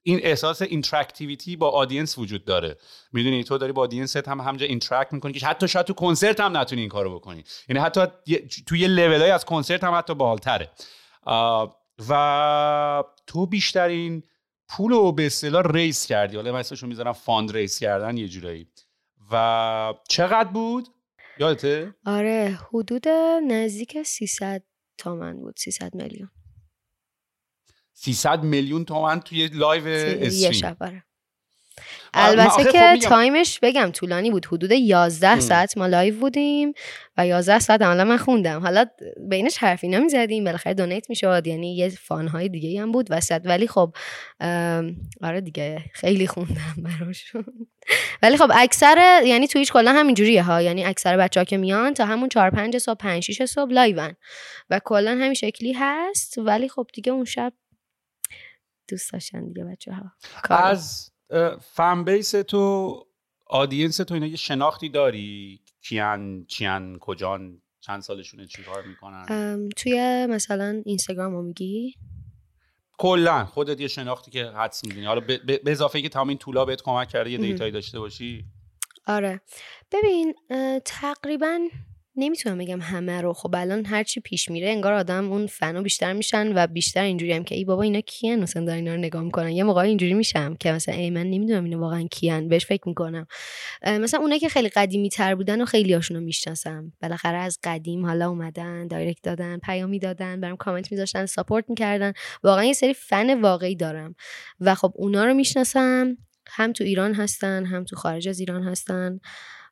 این احساس interactivity با audience وجود داره. می‌دونی تو داری با audience ت هم همونجا interact می‌کنی که حتی شاید تو کنسرت هم نتونی این کارو بکنی. یعنی حتی تو یه لول از کنسرت هم حتی باحالتره. و تو بیشترین پول رو به اصطلاح raise کردی. حالا اسمشو می‌ذارم fund raise کردن یه جورایی. و چقدر بود؟ یادته؟ آره حدود نزدیک 300 تومن بود 300 میلیون. 300 میلیون تومن توی live stream. یه شب آره. البته که خب time ش بگم طولانی بود. حدود 11 ساعت ما live بودیم و 11 ساعت عملا من خوندم. حالا بینش حرفی نمی‌زدیم بالاخره donate می‌شد. یعنی یه fun های دیگه هم بود وسط. ولی خب آره دیگه خیلی خوندم براشون. *laughs* ولی خب اکثر یعنی Twitch کلا همینجوریه ها. یعنی اکثر بچه ها که میان تا همون 4 5 صبح 5 6 صبح live ن. و کلا همین شکلی هست. ولی خب دیگه اون شب دوست داشتن دیگه بچه ها از fan base تو audience تو اینا یه شناختی داری؟ کیان چیان کجان؟ چند سالشونه؟ چی کار می‌کنن؟ توی مثلا Instagram رو میگی؟ کلا خودت یه شناختی که حدس می‌دونی حالا به اضافه که تمام این tool ا بهت کمک کرده یه data یی داشته باشی؟ آره. ببین تقریبا نمی‌تونم بگم همه رو. خب الان هر چی پیش میره انگار آدم اون فنا بیشتر میشن و بیشتر اینجوری هم که ای بابا اینا کیان؟ مثلا دارن اینا رو نگاه می‌کنن. یه موقع اینجوری میشم که مثلا ای من نمی‌دونم اینا واقعا کیان. بهش فکر می‌کنم. مثلا اونایی که خیلی قدیمی تر بودن و خیلی هاشون رو می‌شناسم. بالاخره از قدیم حالا اومدن direct دادن پیامی دادن برام کامنت میذاشتن support می‌کردن. واقعا یه سری فن واقعی دارم. و خب اونا رو می‌شناسم. هم تو ایران هستن هم تو خارج از ایران هستن.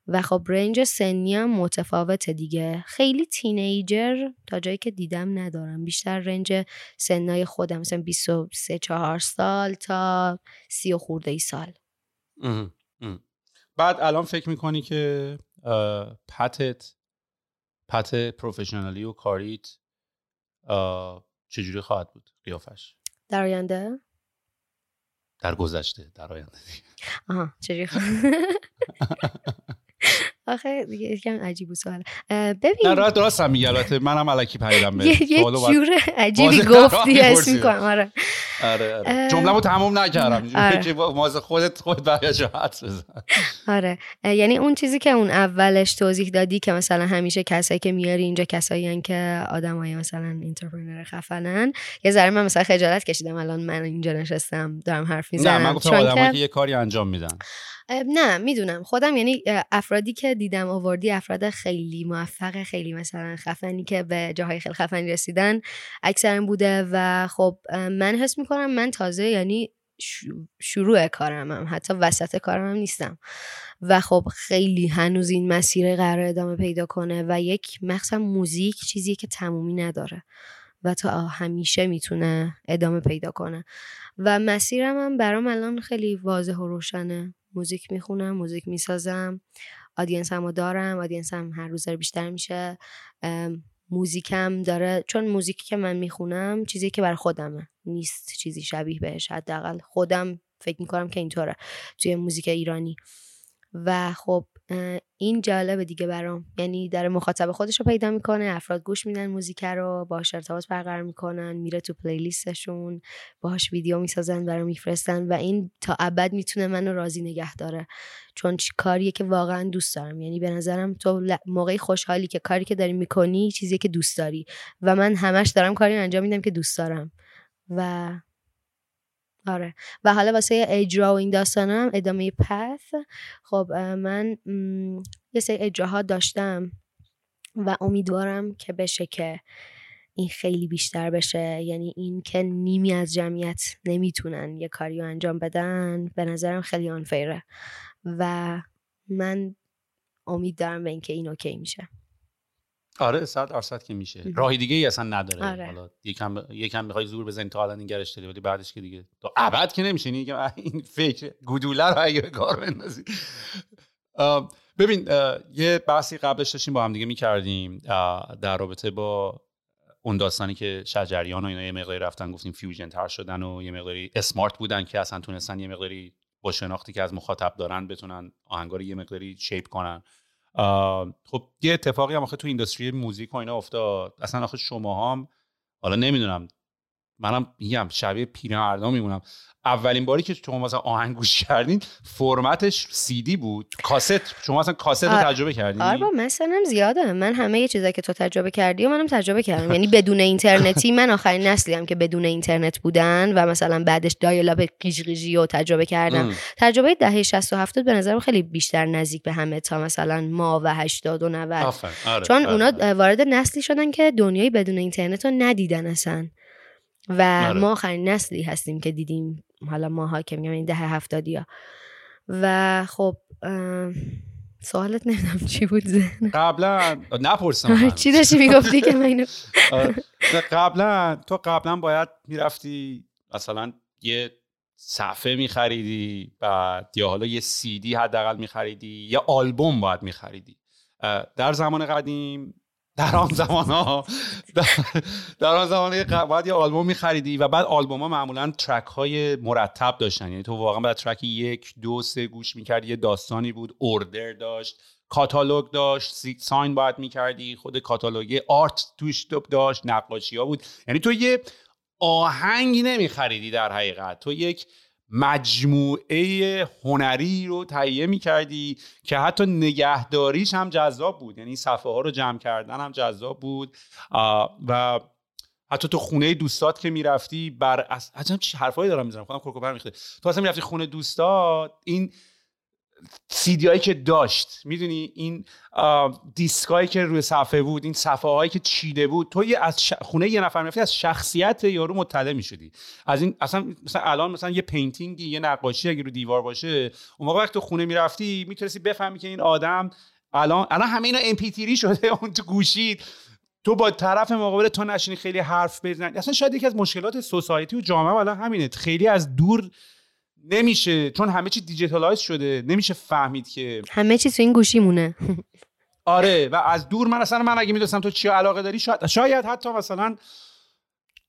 و خب رنج سنی هم متفاوته دیگه. خیلی تینیجر تا جایی که دیدم ندارم. بیشتر رنج سنای خودم مثلا 23 4 سال تا 30 خورده ای سال. بعد الان فکر می‌کنی که پتت پت پروفشنالی و کاریت چجوری خواهد بود؟ قیافش. در آینده؟ در گذشته در آینده. آها چجوری *laughs* آخه دیگه یکم عجیب سوال. ببین نه راست درست هم میگه البته منم الکی پریدم *laughs* یه یه جور عجیبی گفتی حس می‌کنم آره. آره آره. جمله‌مو تموم نکردم. آره. *laughs* که ماز خودت خود برگشت حدس بزن. آره. یعنی اون چیزی که اون اولش توضیح دادی که مثلا همیشه کسایی که میاری اینجا کسایی که آدمای مثلا اینترپرنور خفنن. یه ذره من مثلا خجالت کشیدم الان من اینجا نشستم دارم حرف می‌زنم نه من گفتم آدمایی که یه کاری انجام میدن. نه می‌دونم. خودم یعنی افرادی که دیدم آوردی افراد خیلی موفق خیلی مثلا خفنی که به جاهای خیلی خفنی رسیدن اکثرا بوده و خب من حس می‌کنم من تازه یعنی شروع کارم هم حتی وسط کارم هم نیستم. و خب خیلی هنوز این مسیر قرار ادامه پیدا کنه و یک مخصوصا موزیک چیزی که تمومی نداره و تا همیشه می‌تونه ادامه پیدا کنه. و مسیرم هم برام الان خیلی واضح و روشنه. موزیک می‌خونم موزیک می‌سازم. audience هم دارم audience هم هر روز بیشتر میشه. موزیکم داره چون موزیکی که من می‌خونم چیزی که بر خودمه. نیست چیزی شبیه بهش. حداقل خودم فکر می‌کنم که اینطوره توی موزیک ایرانی. و خب این جالبه دیگه برام. یعنی در مخاطب خودش رو پیدا می‌کنه افراد گوش میدن موزیک رو باهاش ارتباط برقرار می‌کنن میره تو پلیلیستشون باهاش ویدیو می‌سازن برام میفرستن و این تا ابد می‌تونه منو راضی نگه داره. چون کاریه که واقعا دوست دارم. یعنی به نظرم تو موقعی خوشحالی که کاری که داری می‌کنی چیزی که دوست داری. و من همش دارم کاری انجام میدم که دوست دارم. و آره. و حالا واسه اجرا و این داستانم ادامه پث خب من یه سری اجراها داشتم و امیدوارم که بشه که این خیلی بیشتر بشه. یعنی این که نیمی از جمعیت نمی‌تونن یه کاری رو انجام بدن به نظرم خیلی آنفیره و من امید دارم به اینکه این اوکی میشه. آره صد درصد که میشه. راهی دیگه ای اصلا نداره. آره. حالا یکم یکم می‌خوای زور بزنی تا الان این گرش دادی ولی بعدش که دیگه تو ابد که نمیشه *laughs* این فکر گودوله رو اگه کار بندازی. ببین یه بحثی قبلش داشتیم با هم دیگه می‌کردیم در رابطه با اون داستانی که شجریان و اینا یه مقداری رفتن گفتیم فیوژن تر شدن و یه مقداری اسمارت بودن که اصلا تونستن یه مقداری با شناختی که از مخاطب دارن بتونن آهنگا یه مقداری شیپ کنن. خب یه اتفاقی هم آخه تو industry موزیک و اینا افتاد. اصلا آخه شما هم حالا نمی‌دونم. منم میگم شبیه پیرمردا میمونم. اولین باری که شما مثلا آهنگ گوش کردین فرمتش سی دی بود. کاست. شما مثلا کاست رو تجربه کردین آره با مثلا زیاده. من همه یه چیزایی که تو تجربه کردی و منم تجربه کردم. یعنی بدون اینترنتی من آخرین نسلی هم که بدون اینترنت بودن و مثلا بعدش dial-up قیش قیشی رو تجربه کردم. تجربه دهه 60 و 70 به نظرم خیلی بیشتر نزدیک به همه تا مثلا ما و 80 و 90 آره، چون آره، اونا آره. وارد نسلی شدن که دنیای بدون اینترنت رو ندیدن اصلا. و آره. ما آخرین نسلی هستیم که دیدیم حالا ماها که میگم این ده هفتادی ها و خب سوالت نمی‌دونم چی بود زن قبلا نپرسم چی داشتی می‌گفتی که من *laughs* قبلا تو قبلا باید می‌رفتی مثلا یه صفحه میخریدی بعد یا حالا یه سی دی حداقل میخریدی یا آلبوم باید میخریدی. در زمان قدیم در آن زمان ها در, آن زمان باید یه آلبوم میخریدی و بعد آلبوم ها معمولا ترک های مرتب داشتن. یعنی تو واقعا بعد ترک یک دو سه گوش می‌کردی یه داستانی بود اوردر داشت کاتالوگ داشت ساین باید می‌کردی خود کاتالوگ آرت توش داشت نقاشی ها بود. یعنی تو یه آهنگ نمیخریدی در حقیقت. تو یک مجموعه هنری رو تهیه می‌کردی که حتی نگهداریش هم جذاب بود. یعنی صفحه ها رو جمع کردن هم جذاب بود. و حتی تو خونه دوستات که می‌رفتی بر اصلا چه حرفایی دارم می‌زنم خودم کوکوپر میخته تو اصلا می‌رفتی خونه دوستات این سیدی هایی که داشت. می‌دونی این دیسکایی که روی صفحه بود این صفحه هایی که چیده بود تو از خونه یه نفر می‌رفتی از شخصیت یارو مطلع می‌شدی. از این اصلا مثلا الان مثلا یه پینتینگی یه نقاشی اگه رو دیوار باشه اون موقع وقتی تو خونه می‌رفتی می‌تونستی بفهمی که این آدم الان الان همه اینا ام شده *laughs* اون تو گوشید تو با طرف مقابل تو نشینی خیلی حرف بزنی. اصلا شاید یکی از مشکلات سوسایتی و جامعه الان همینه. خیلی از دور نمیشه چون همه چی دیجیتالایز شده نمیشه فهمید که همه چی تو این گوشی مونه آره و از دور من اصلا من اگه می‌دونستم تو چی علاقه داری شاید شاید حتی مثلا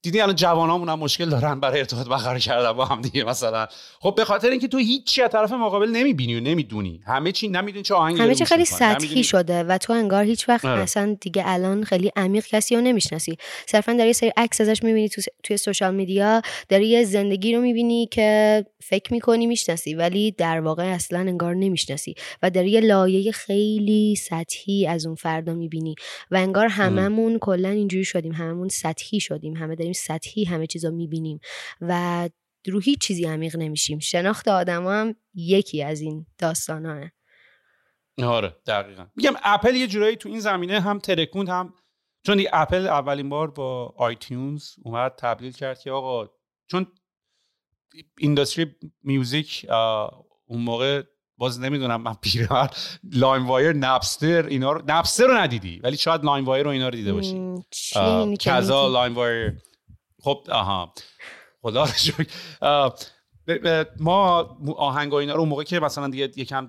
دیدی الان جوانامون هم مشکل دارن برای ارتباط برقرار کردن با هم دیگه مثلا. خب به خاطر اینکه تو هیچ از طرف مقابل نمی‌بینی و نمی‌دونی. همه چی نمی‌دونی چه آهنگی همه چی خیلی سطحی شده و تو انگار هیچ وقت آره. مثلا دیگه الان خیلی عمیق کسی رو نمی‌شناسی. صرفا داری سری عکس ازش می‌بینی تو توی سوشال میدیا داری یه زندگی رو می‌بینی که فکر می‌کنی می‌شناسی ولی در واقع اصلا انگار نمی‌شناسی و داری یه لایه خیلی سطحی از اون فردا می‌بینی و انگار هممون کلا اینجوری شدیم هممون سطحی شدیم همه داریم سطحی همه چیزا می‌بینیم و رو هیچ چیزی عمیق نمیشیم. شناخت آدم هم یکی از این داستانه آره دقیقا. میگم اپل یه جورایی تو این زمینه هم ترکوند هم چون اپل اولین بار با iTunes اومد تبدیل کرد که آقا چون industry music اون موقع باز نمی‌دونم من پیرمرد LimeWire Napster اینا رو Napster رو ندیدی ولی شاید LimeWire رو اینا رو دیده باشی. Kazaa LimeWire خب آها. خدا *laughs* ما آهنگ اینا رو موقع که مثلا دیگه یکم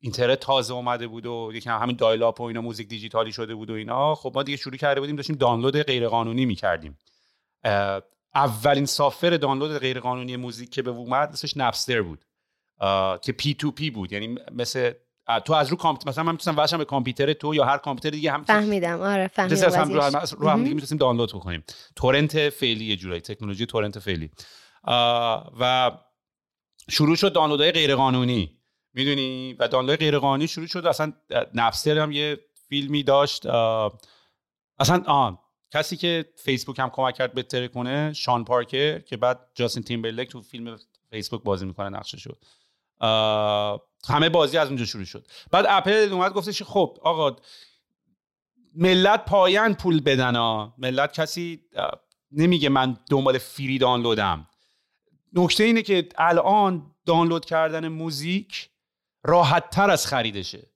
اینترنت تازه اومده بود و یکم همین dial-up و اینا موزیک دیجیتالی شده بود و اینا خب ما دیگه شروع کرده بودیم داشتیم دانلود غیرقانونی می‌کردیم. اولین software دانلود غیرقانونی موزیک که به اومد اسمش Napster بود. که P to P بود یعنی مثل تو از رو کامپیوتر مثلا من می‌تونم واسه به کامپیوتر تو یا هر کامپیوتر دیگه هم فهمیدم آره فهمیدم هم رو, هم, رو هم دیگه می‌تونیم دانلود بکنیم. تورنت فعلی یه جورایی تکنولوژی تورنت فعلی. و شروع شد دانلودهای غیر قانونی می‌دونی؟ و دانلود غیر قانونی شروع شد اصلا نفستر هم یه فیلمی داشت. اصلا آن کسی که فیسبوک هم کمک کرد بهتر کنه شان پارکر که بعد جاستین تیمبرلک تو فیلم فیسبوک بازی می‌کنه نقشه شد همه بازی از اونجا شروع شد. بعد اپل اومد گفتش خب آقا ملت پایان پول بدن ها. ملت کسی نمیگه من دنبال فری دانلودم. نکته اینه که الان دانلود کردن موزیک راحت تر از خریدشه.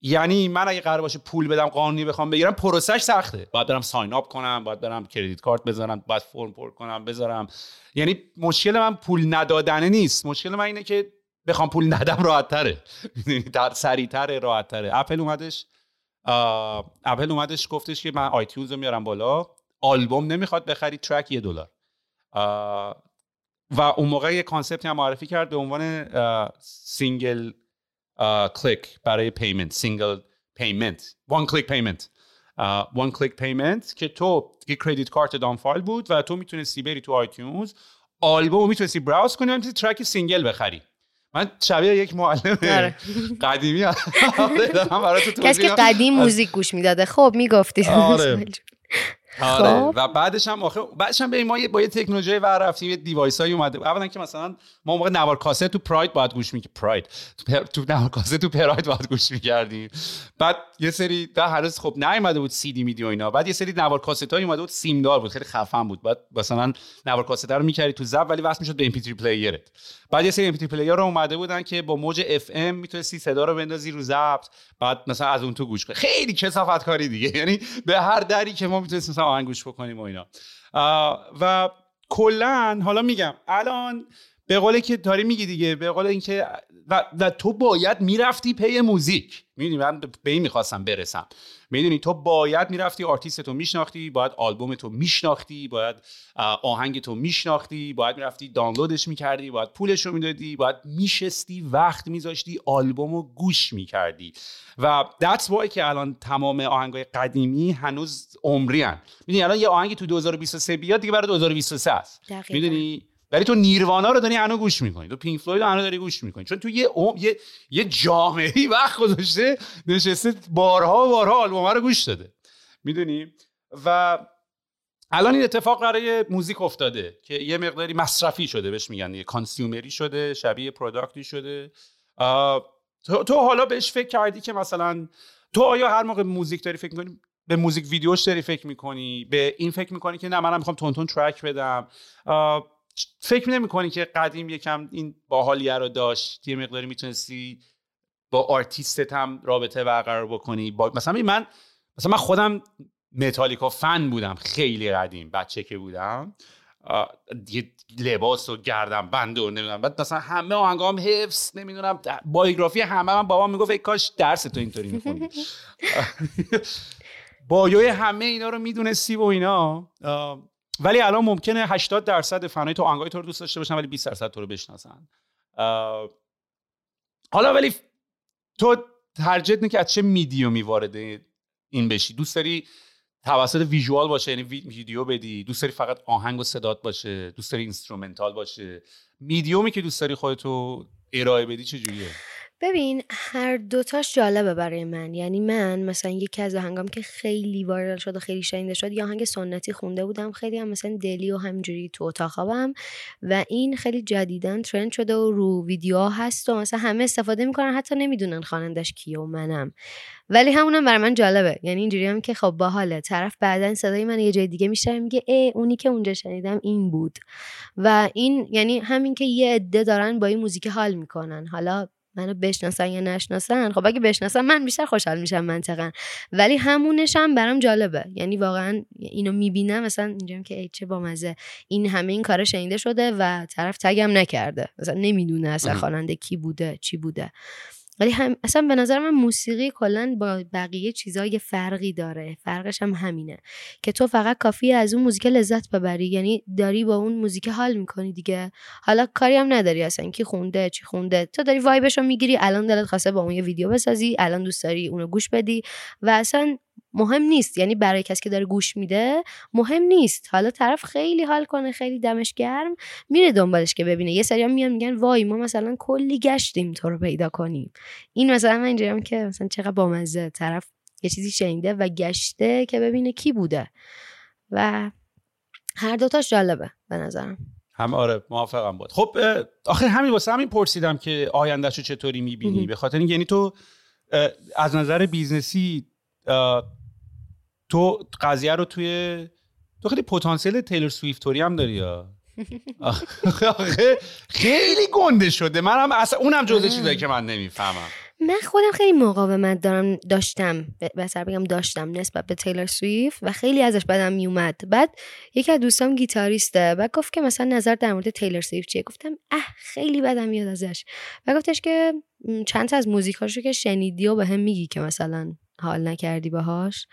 یعنی من اگه قرار باشه پول بدم قانونی بخوام بگیرم پروسش سخته. باید برم ساین اپ کنم باید برم کردیت کارت بذارم باید فرم پر کنم بذارم. یعنی مشکل من پول ندادنه نیست. مشکل من اینه که بخوام پول ندم راحت تره *laughs* در سریع تره راحت تره اپل اومدش اپل اومدش گفتش که من iTunes رو میارم بالا. آلبوم نمی‌خواد بخری track یه دلار. و اون موقع یه concept ی هم معرفی کرد به عنوان single click برای payment. single payment. one click payment one click payment که تو یه credit card ت on file بود و تو می‌تونستی بری تو iTunes. آلبوم می‌تونستی browse کنی و می‌تونستی track single بخری. من شبیه یک معلم آره. قدیمی کسی که قدیم موزیک گوش می‌داده. خب می‌گفتی. آره. *laughs* آره. خب. و بعدش هم آخه بعدش هم به ما با یه تکنولوژی ور رفتیم یه device هایی اومده اولا که مثلا ما موقع نوار کاست تو پراید باید گوش می‌کردیم پراید تو نوار کاست تو پراید باید گوش می‌کردیم. بعد یه سری ده هنوز خب نیومده بود سی دی میدی و اینا. بعد یه سری نوار کاست های اومده بود سیم دار بود. خیلی خفن بود. بعد مثلا نوار کاست رو می‌کردی تو ضبط ولی وصل می‌شد به MP3 player ت بعد یه سری MP3 player اومده بودن که با موج FM می‌تونستی صدا رو بندازی رو ضبط بعد مثلا از اون تو گوش کنی. خیلی کثافت کاری دیگه. یعنی به هر دری که ما می‌تونستیم آهنگ گوش بکنیم و اینا. و کلا حالا میگم الان به قول که داری میگی دیگه به قول اینکه و, و تو باید می‌رفتی پی موزیک. می‌دونی من به این می‌خواستم برسم. می‌دونی تو باید می‌رفتی آرتیست تو میشناختی باید آلبوم تو میشناختی باید آهنگ تو میشناختی باید می‌رفتی دانلودش می‌کردی باید پولش رو می‌دادی باید میشستی وقت میذاشتی آلبوم رو گوش می‌کردی. و that's why که الان تمام آهنگای قدیمی هنوز عمری هن می‌دونی الان یه آهنگی تو 2023 بیاد دیگه برای 2023 است. می‌دونی؟ ولی تو نیروانا رو داری هنوز گوش می‌کنی. تو پینک فلوید رو داری گوش می‌کنی. چون تو یه یه یه جامعه وقت گذاشته نشسته بارها و بارها آلبوم رو گوش داده. می‌دونی؟ و الان این اتفاق برای موزیک افتاده که یه مقداری مصرفی شده بهش میگن یه consumer ی شده شبیه product ی شده. تو, تو حالا بهش فکر کردی که مثلا تو آیا هر موقع موزیک داری فکر می‌کنی؟ به موزیک ویدیوش داری فکر می‌کنی؟ به این فکر می‌کنی که نه منم می‌خوام تند تند track بدم. فکر نمی کنی که قدیم یکم این باحالیه رو داشت؟ یه مقداری می‌تونستی با آرتیستت هم رابطه برقرار بکنی؟ با... مثلا من مثلا من خودم متالیکا فن بودم خیلی قدیم بچه که بودم. یه لباس و گردم بند و نمی‌دونم. بعد مثلا همه آهنگام حفظ نمی‌دونم بایوگرافی همه من بابا می‌گفت ای کاش درس تو اینطوری می‌خونی *laughs* *laughs* بایوی همه اینا رو می‌دونستی و اینا. ولی الان ممکنه 80 درصد فنای تو آهنگای تو رو دوست داشته باشن ولی 20 درصد تو رو بشناسن. حالا ولی تو ترجیح که از چه میدیومی وارد این بشی؟ دوست داری توسط visual باشه یعنی ویدیو بدی؟ دوست داری فقط آهنگ و صدات باشه؟ دوست داری instrumental باشه؟ میدیومی که دوست داری خودتو ارائه بدی چه جوریه ببین هر دوتاش جالبه برای من. یعنی من مثلا یکی از آهنگام که خیلی viral شد و خیلی شنیده شد یه آهنگ سنتی خونده بودم. خیلی هم مثلا دلی و همینجوری تو اتاق خوابم و این خیلی جدیدن ترند شده و رو ویدیو هست و مثلا همه استفاده می‌کنن. حتی نمی‌دونن خوانندش کیه و منم. ولی همونم برای من جالبه. یعنی اینجوری هم که خب باحاله طرف بعدا صدای من یه جای دیگه میشه میگه ای اونی که اونجا شنیدم این بود. و این یعنی همین که یه عده دارن با این موزیک حال می‌کنن. حالا منو بشناسن یا نشناسن؟ خب اگه بشناسن من بیشتر خوشحال میشم منطقا. ولی همونش هم برام جالبه. یعنی واقعا اینو می‌بینم مثلا اینجام که ای چه بامزه. این همه این کار شنیده شده و طرف تگم نکرده. مثلا نمی‌دونه اصلا خواننده کی بوده چی بوده. ولی هم اصلا به نظر من موسیقی کلا با بقیه چیزها یه فرقی داره. فرقش هم همینه که تو فقط کافی از اون موزیک لذت ببری. یعنی داری با اون موزیک حال می‌کنی دیگه. حالا کاری هم نداری اصلا. کی خونده چی خونده؟ تو داری وایبش رو می‌گیری. الان دلت خواسته با اون یه ویدیو بسازی. الان دوست داری اونو گوش بدی. و اصلا مهم نیست. یعنی برای کسی که داره گوش میده مهم نیست. حالا طرف خیلی حال کنه خیلی دمش گرم میره دنبالش که ببینه. یه سری میان میگن وای ما مثلا کلی گشتیم تو رو پیدا کنیم. این مثلا من اینجوریام که مثلا چقدر بامزه. طرف یه چیزی شنیده و گشته که ببینه کی بوده. و هر دوتاش جالبه به نظرم. هم آره موافقم بود. خب آخر همین واسه همین پرسیدم که آیندهشو چطوری می‌بینی؟ به خاطر یعنی تو از نظر business ی تو قضیه رو توی تو خیلی پتانسیل Taylor Swift طوری هم داری یا *laughs* خیلی گنده شده. منم اصلا اونم جزء چیزایی که من نمی‌فهمم. من خودم خیلی مقاومت دارم داشتم. بهتر بگم داشتم نسبت به Taylor Swift و خیلی ازش بدم میومد. بعد یکی از دوستام گیتاریسته و گفت که مثلا نظر در مورد Taylor Swift چیه؟ گفتم اه خیلی بدم میاد ازش. و گفتش که چند تا از موزیکاشو که شنیدی و به هم میگی که مثلا حال نکردی باهاش؟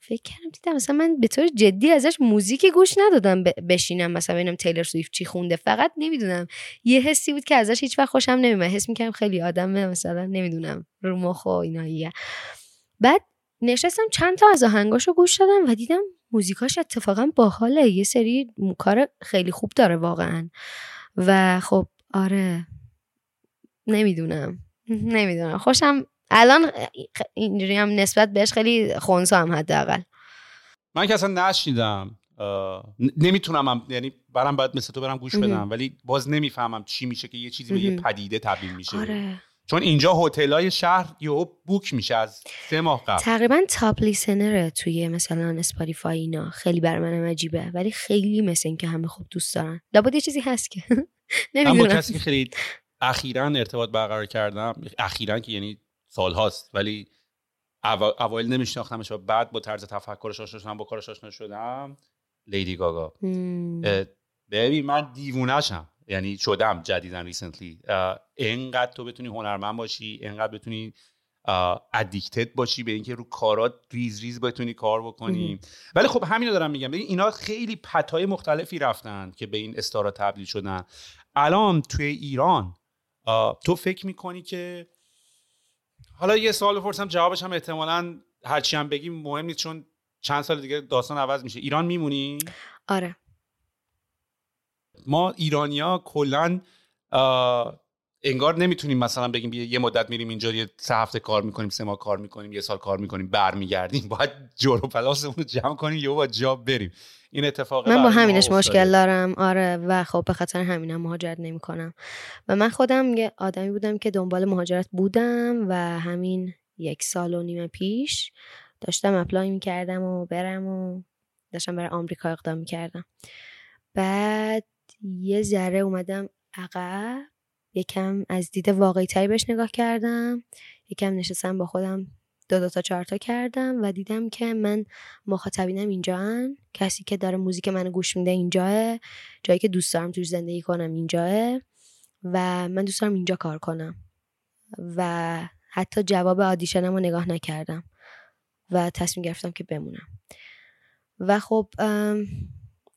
فکر کردم دیدم مثلا من به طور جدی ازش موزیکی گوش ندادم بشینم مثلا ببینم تیلر سویفت چی خونده. فقط نمی‌دونم. یه حسی بود که ازش هیچ وقت خوشم نمیومد حس می‌کردم خیلی آدمه مثلا نمی‌دونم رو مخ و اینا بعد نشستم چند تا از آهنگاشو گوش دادم و دیدم موزیکاش اتفاقا باحاله. یه سری کار خیلی خوب داره واقعا. و خب آره. نمی‌دونم. *laughs* نمی‌دونم. خوشم الان اینجوری هم نسبت بهش خیلی خونسا هم حداقل. من که اصلا نشنیدم. نمی‌تونم هم یعنی برام باید مثل تو برم گوش بدم ولی باز نمی‌فهمم چی میشه که یه چیزی به یه پدیده تبدیل میشه. آره. چون اینجا های شهر یهو book میشه از سه ماه قبل. تقریبا top listener ه توی مثلا Spotify اینا. خیلی بر من عجیبه. ولی خیلی مثل اینکه همه خوب دوست دارن. لابد یه چیزی هست که. *laughs* نمی‌دونم. کسی که خیلی اخیرا ارتباط برقرار کردم اخیرا که یعنی سال هاست ولی اوایل نمیشناختمش و بعد با طرز تفکرش آشنا شدم با کارش آشنا شدم Lady Gaga ببین من دیوونشم یعنی شدم جدیدا recently اینقدر تو بتونی هنرمند باشی اینقدر بتونی addicted باشی به اینکه رو کارات ریز ریز بتونی کار بکنی. ولی خب همینو دارم میگم. ببین اینا خیلی path ای مختلفی رفتن که به این star ا تبدیل شدن. الان توی ایران تو فکر می‌کنی که حالا یه سوال بپرسم جوابش هم احتمالا هرچی هم بگیم مهم نیست چون چند سال دیگه داستان عوض میشه. ایران میمونی؟ آره. ما ایرانیا کلا انگار نمی‌تونیم مثلا بگیم یه مدت میریم اینجا یه سه هفته کار می‌کنیم سه ماه کار می‌کنیم یه سال کار می‌کنیم برمیگردیم *laughs* باید جور و پلاسمون رو جمع کنیم یه با جا بریم. این اتفاق من با همینش مشکل دارم. آره و خب به خاطر همینم مهاجرت نمی‌کنم. و من خودم یه آدمی بودم که دنبال مهاجرت بودم و همین یک سال و نیم پیش داشتم اپلای می‌کردم و برم و داشتم برای آمریکا اقدام می‌کردم. بعد یه ذره اومدم عقب. یکم از دید واقعی تری بهش نگاه کردم یکم نشستم با خودم دو دو تا چهار تا کردم و دیدم که من مخاطبینم اینجا کسی که داره موزیک منو گوش میده اینجاه جایی که دوست دارم توش زندگی کنم اینجاه و من دوست دارم اینجا کار کنم. و حتی جواب آدیشنم رو نگاه نکردم و تصمیم گرفتم که بمونم. و خب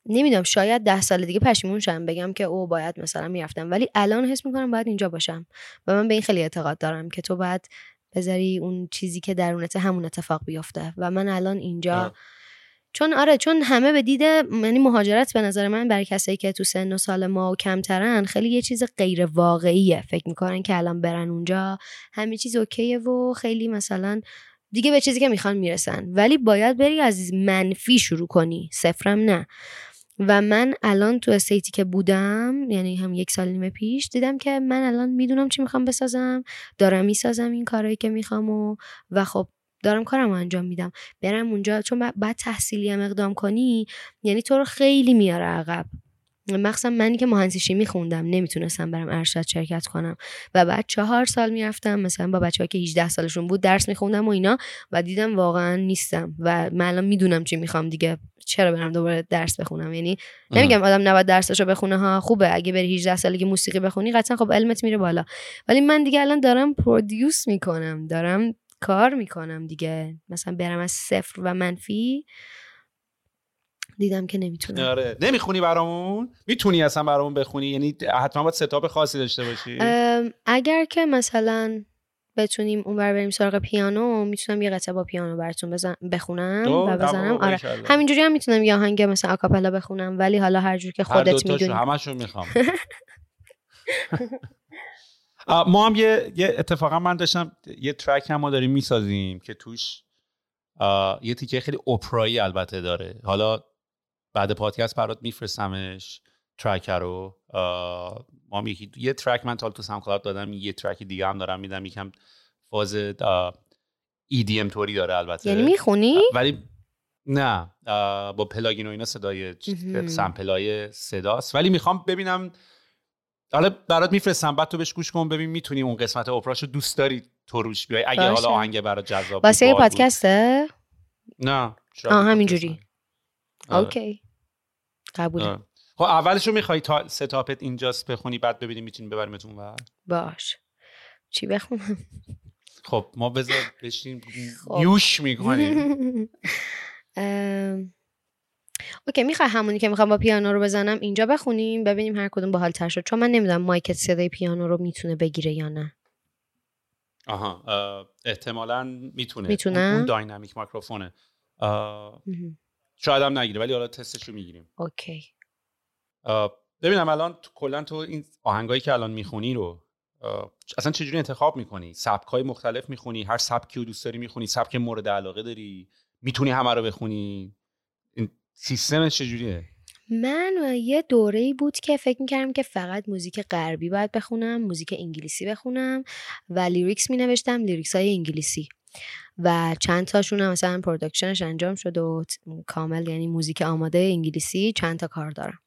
نمی‌دونم شاید ده سال دیگه پشیمون شم بگم که او باید مثلا می‌رفتم. ولی الان حس می‌کنم باید اینجا باشم. و من به این خیلی اعتقاد دارم که تو باید بذاری اون چیزی که درونت همون اتفاق بیفته. و من الان اینجا چون آره چون همه به دید یعنی مهاجرت به نظر من برای کسایی که تو سن و سال ما و کمترن خیلی یه چیز غیر واقعیه. فکر می‌کنن که الان برن اونجا. همه چیز اوکیه و خیلی مثلا دیگه به چیزی که می‌خوان می‌رسن. ولی باید بری از منفی شروع کنی. صفرم نه. و من الان تو استیتی که بودم یعنی هم یک سال نیمه پیش دیدم که من الان می‌دونم چی می‌خوام بسازم دارم می‌سازم این کارهایی که می‌خوام و و خب دارم کارم انجام میدم. برم اونجا چون بعد تحصیلی هم اقدام کنی یعنی تو رو خیلی میاره عقب. مخصوصا منی که مهندسی شیمی خوندم نمی‌تونستم برم ارشد شرکت کنم. و بعد چهار سال می‌رفتم مثلا با بچه که 18 سالشون بود درس میخوندم و اینا و دیدم واقعا نیستم. و من الان می‌دونم چی می‌خوام دیگه. چرا برم دوباره درس بخونم؟ یعنی نمیگم آدم نباید درسشو بخونه ها خوبه. اگه بری 18 سالگی موسیقی بخونی قطعا خب علمت میره بالا. ولی من دیگه الان دارم پرودیوس می‌کنم دارم کار می‌کنم دیگه. مثلا برم از صفر و منفی دیدم که نمی‌تونم. آره. نمی‌خونی برامون؟ می‌تونی اصلا برامون بخونی؟ یعنی حتما باید ستاپ خاصی داشته باشی. اگر که مثلا بتونیم اونور بریم سراغ پیانو می‌تونم یه قطعه با پیانو براتون بزن... بخونم و بزنم. آره. همینجوری هم می‌تونم یه آهنگ مثلا آکاپلا بخونم ولی حالا هر جور که خودت می‌دونی. همشون می‌خوام. *laughs* ما هم یه, یه اتفاقا من داشتم یه track هم ما داریم می‌سازیم که توش یه تیکه خیلی اپرایی البته داره. حالا بعد پادکست برات میفرستمش. track رو ما یکی یه track من تا تو سم دادم یه track دیگه هم دارم میدم یکم فاز EDM طوری داره البته. یعنی می‌خونی؟ ولی نه با plugin و اینا صدای sample ای صداست. ولی می‌خوام ببینم حالا برات میفرستم بعد تو بهش گوش کن ببین می‌تونی اون قسمت اپراشو دوست داری تو روش بیای. اگه حالا آهنگ برات جذاب واسه پادکسته؟ نه آه همینجوری. اوکی. قبوله. خب اولش رو می‌خوای تا ستاپت اینجاست بخونی بعد ببینیم می‌تونی ببریمتون و باش. چی بخونم؟ خب ما بذار بشین *laughs* خب. یوش می‌کنیم. *laughs* OK می‌خوای همونی که می‌خوام با پیانو رو بزنم اینجا بخونیم ببینیم هر کدوم باحال تر شد. چون من نمی‌دونم mic ت صدای پیانو رو می‌تونه بگیره یا نه. آها احتمالا می‌تونه. می‌تونه اون dynamic microphone ه شاید هم نگیره ولی حالا تستش رو می‌گیریم. OK. ببینم الان کلا تو این آهنگایی که الان می‌خونی رو اصلا چجوری انتخاب می‌کنی؟ سبک های مختلف می‌خونی؟ هر سبکی رو دوست داری می‌خونی؟ سبک مورد علاقه داری؟ می‌تونی همه رو بخونی؟ این سیستمش چجوریه؟ من یه دوره ای بود که فکر می‌کردم که فقط موزیک غربی باید بخونم موزیک انگلیسی بخونم و lyrics می نوشتم lyrics های انگلیسی. و چند تاشون هم مثلا production ش انجام شد و کامل یعنی موزیک آماده انگلیسی چند تا کار دارم.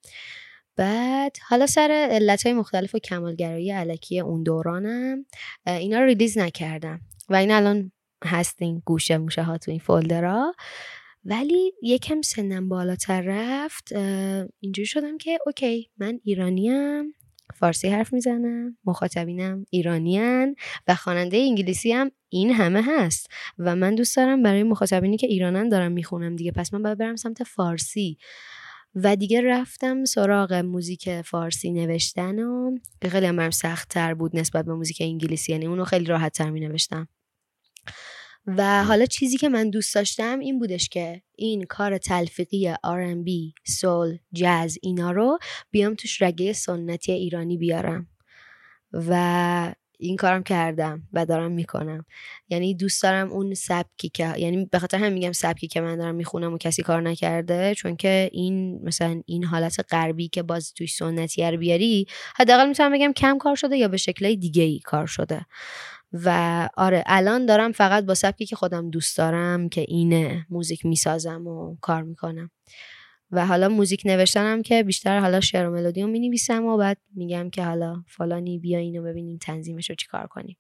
بعد حالا سر علت های مختلف و کمالگرایی الکی اون دورانم اینا رو release نکردم. و این الان هستن این گوشه موشه ها تو این folder ها. ولی یکم سنم بالاتر رفت اینجوری شدم که OK من ایرانیم. فارسی حرف می‌زنم مخاطبینم ایرانیان و خواننده انگلیسی هم این همه هست و من دوست دارم برای مخاطبینی که ایرانن دارم می‌خونم دیگه. پس من باید برم سمت فارسی. و دیگه رفتم سراغ موزیک فارسی نوشتن و خیلی هم برم سخت تر بود نسبت به موزیک انگلیسی یعنی اونو خیلی راحت تر می نوشتم و حالا چیزی که من دوست داشتم این بودش که این کار تلفیقی R&B، سول، جاز اینا رو بیام توش رگه سنتی ایرانی بیارم و این کارم کردم و دارم می‌کنم. یعنی دوست دارم اون سبکی که یعنی به خاطر هم میگم سبکی که من دارم می‌خونم و کسی کار نکرده چون که این مثلا این حالت غربی که باز توش سنتی رو بیاری حداقل می‌تونم بگم کم کار شده یا به شکل دیگه ای کار شده. و آره الان دارم فقط با سبکی که خودم دوست دارم که اینه موزیک می‌سازم و کار می‌کنم. و حالا موزیک نوشتنم که بیشتر حالا شعر و ملودی رو می‌نویسم و بعد میگم که حالا فلانی بیا اینو ببینیم تنظیمش رو چیکار کنیم.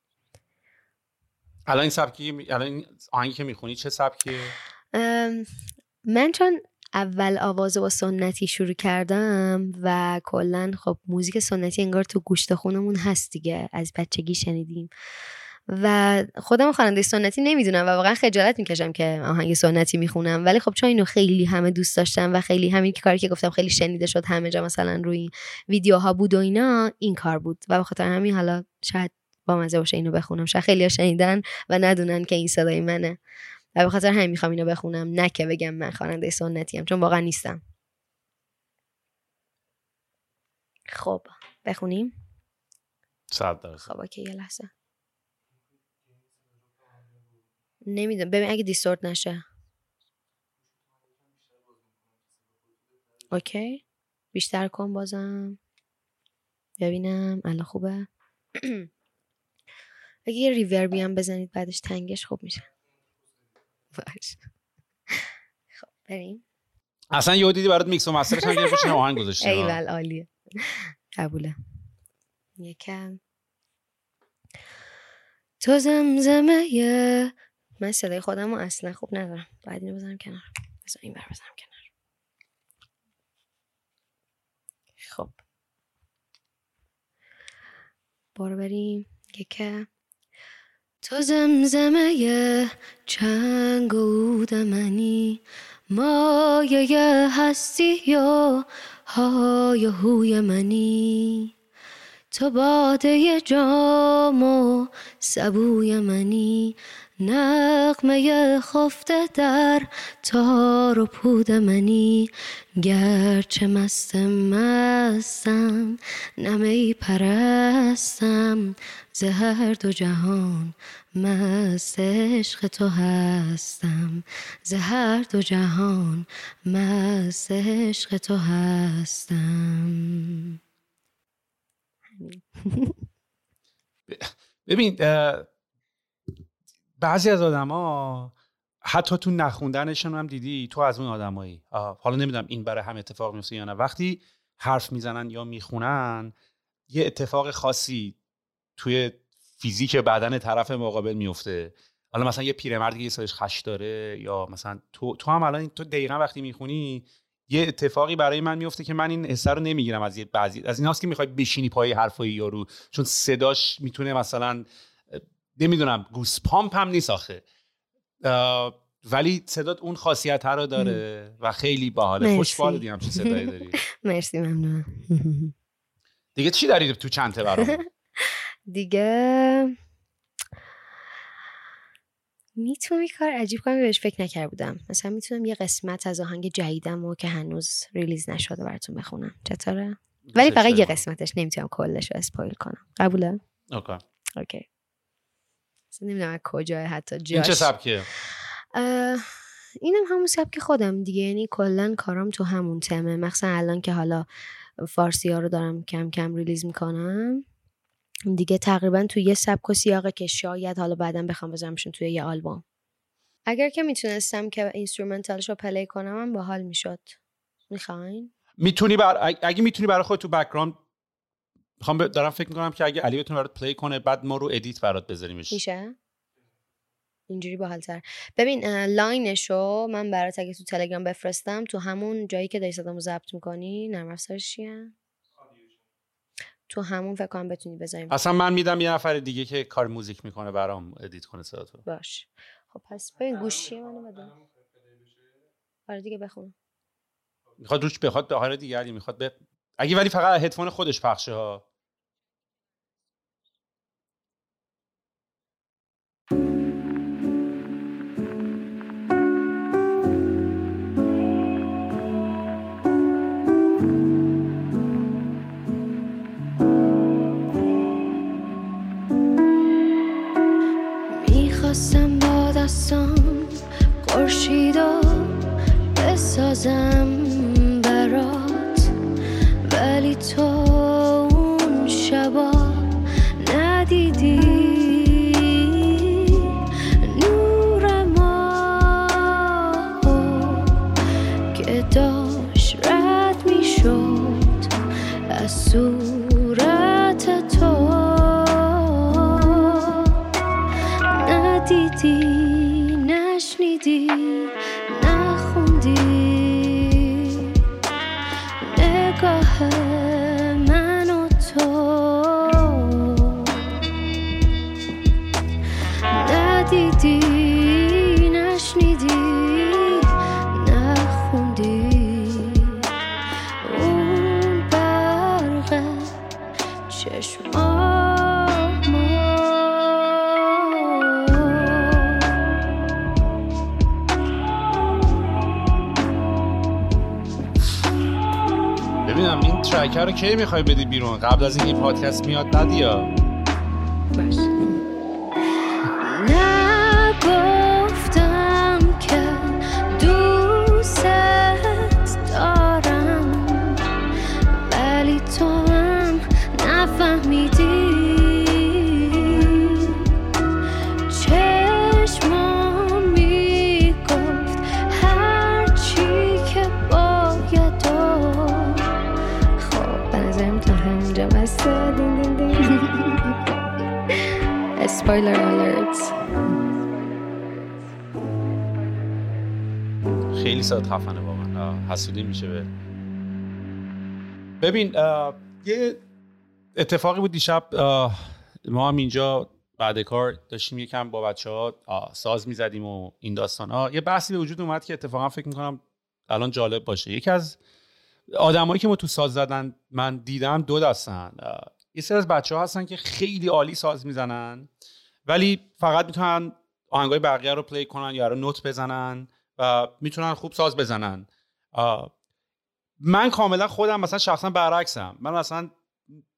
الان این سبکی الان آهنگی که می‌خونی چه سبکیه؟ من چون اول آواز با سنتی شروع کردم و کلا خب موزیک سنتی انگار تو گوشت خونمون هست دیگه از بچگی شنیدیم. و خودم خواننده سنتی نمی‌دونم و واقعا خجالت می‌کشم که آهنگ سنتی می‌خونم. ولی خب چون اینو خیلی همه دوست داشتم و خیلی همین که کاری که گفتم خیلی شنیده شد همه جا مثلا روی ویدیوها بود و اینا این کار بود. و بخاطر همین حالا شاید با مزه باشه اینو بخونم. شاید خیلی شنیدن و ندونن که این صدای منه. و به خاطر همین می‌خوام اینو بخونم. نه که بگم من خواننده سنتی هم چون واقعا نیستم. خب بخونیم؟ صد خب OK یه لحظه. نمی‌دونم. ببین اگه distort نشه. OK. بیشتر کن بازم. ببینم. الان خوبه. *clears throat* اگه یه ریوربی هم بزنید بعدش تنگش خوب میشه. *laughs* باش. خب بریم. اصلا یه دیدی برات میکس و مسترش هم گرفت آهنگ گذاشته ایول عالیه. قبوله. یکم. تو زمزمه من صدای خودم رو اصلا خوب ندارم. باید اینو بزنم کنار. بذار این بر بزنم کنار. خب. برو بریم. یکه. تو زمزمه چنگ و منی مایه هستی و های هوی منی. تو باده جام و سبوی منی. نقمه خفته در تار و پود منی. گرچه مست مستم نمی پرستم. زهر دو جهان مست عشق تو هستم. زهر دو جهان مست عشق تو هستم. ببین بعضی از آدما حتی تو نخوندنشون هم دیدی تو از اون آدمایی. حالا نمی‌دونم این برای هم اتفاق میفته یا نه. وقتی حرف می‌زنن یا می‌خونن یه اتفاق خاصی توی فیزیک بدن طرف مقابل میفته حالا مثلا یه پیرمردی که یه سالش خش داره یا مثلا تو تو هم الان تو دقیقا وقتی می‌خونی یه اتفاقی برای من میفته که من این حسه رو نمی‌گیرم از یه بعضی از این که می‌خوای بشینی پای حرفای یارو. چون صداش می‌تونه مثلا نمی‌دونم گوس پامپ هم نیست آخه. ولی صدات اون خاصیت رو داره و خیلی باحاله. خوش دیگه همچین صدایی داری؟ *laughs* مرسی ممنون *laughs* دیگه چی داری تو چنته برام *laughs* دیگه می‌تونم کار عجیب کنم بهش فکر نکرده بودم. مثلا می‌تونم یه قسمت از آهنگ جدیدم و که هنوز release نشده براتون بخونم. چطوره؟ ولی فقط یه قسمتش نمی‌تونم کلش رو spoil کنم. قبوله؟ OK. OK. نمی‌دونم کجا حتی جاش این چه سبکیه؟ اینم همون سبک خودم دیگه یعنی کلا کارم تو همون تمه. مخصوصا الان که حالا فارسی ها رو دارم کم کم release می‌کنم. دیگه تقریبا تو یه سبک و سیاقه که شاید حالا بعدا بخوام بزنمشون توی یه آلبوم. اگر که می‌تونستم که instrumental ش رو play کنم هم باحال می‌شد. می‌خواین؟ می‌تونی بر... اگه می‌تونی برای خود تو background می‌خوام دارم فکر می‌کنم که اگه علی بتونه برات play کنه بعد ما رو edit برات بذاریمش. میشه؟ اینجوری باحالتر ببین line شو من برات اگه تو تلگرام بفرستم تو همون جایی که داری صدامو ضبط می‌کنی نرم افزارش چیه؟ تو همون فکر کنم بتونی بذاریم. اصلا من میدم یه نفر دیگه که کار موزیک می‌کنه برام edit کنه صداتو. باش. خب پس ببین گوشی منو بده. آره دیگه بخون. می‌خواد روش بخواد آره دیگه می‌خواد به اگه ولی فقط هدفون خودش پخشه ها. ترکر رو کی می‌خوای بدی بیرون؟ قبل از این این پادکست میاد ندی یا؟ باش. صدات خفنه واقعا. حسودی میشه به. ببین یه اتفاقی بود دیشب ما هم اینجا بعد کار داشتیم یکم با بچه ها ساز می‌زدیم و این داستان ها. یه بحثی به وجود اومد که اتفاقا فکر می‌کنم الان جالب باشه. یکی از آدمایی که ما تو ساز زدن من دیدم دو دستن. یه سری از بچه ها هستن که خیلی عالی ساز می‌زنن ولی فقط می‌تونن آهنگای بقیه رو play کنن یا رو نوت بزنن. می‌تونن خوب ساز بزنن. من کاملا خودم مثلا شخصا برعکسم. من مثلا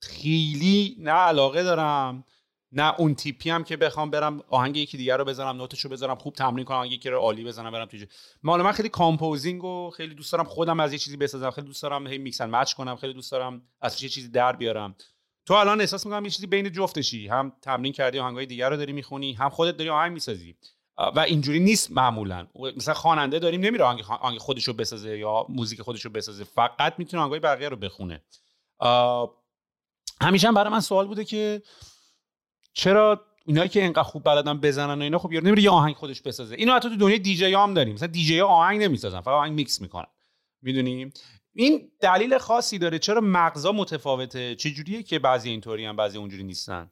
خیلی نه علاقه دارم نه اون تیپی هم که بخوام برم آهنگ یکی دیگر رو بزنم نوتشو بذارم خوب تمرین کنم آهنگ یکی رو عالی بزنم برم توی مال من خیلی composing و خیلی دوست دارم خودم از یه چیزی بسازم. خیلی دوست دارم هی mix match کنم خیلی دوست دارم از یه چیزی در بیارم. تو الان احساس می‌کنم یه چیزی بین جفتشی. هم تمرین کردی آهنگای دیگر رو داری می‌خونی هم خودت داری آهنگ می‌سازی. و اینجوری نیست معمولا. مثلا خواننده داریم نمیره آهنگ آهنگ خودشو بسازه یا موزیک خودشو بسازه. فقط می‌تونه آهنگای بقیه رو بخونه. همیشه هم برای من سوال بوده که چرا اینایی که اینقدر خوب بلدن بزنن و اینا خب یارو نمیره یه آهنگ خودش بسازه. اینو حتی تو دنیای دیجی هم داریم. مثلا دیجی آهنگ نمی‌سازن فقط آهنگ میکس می‌کنن. می‌دونیم؟ این دلیل خاصی داره چرا مغزا متفاوته. چه جوریه که بعضی اینطوری هم بعضی اونجوری نیستن؟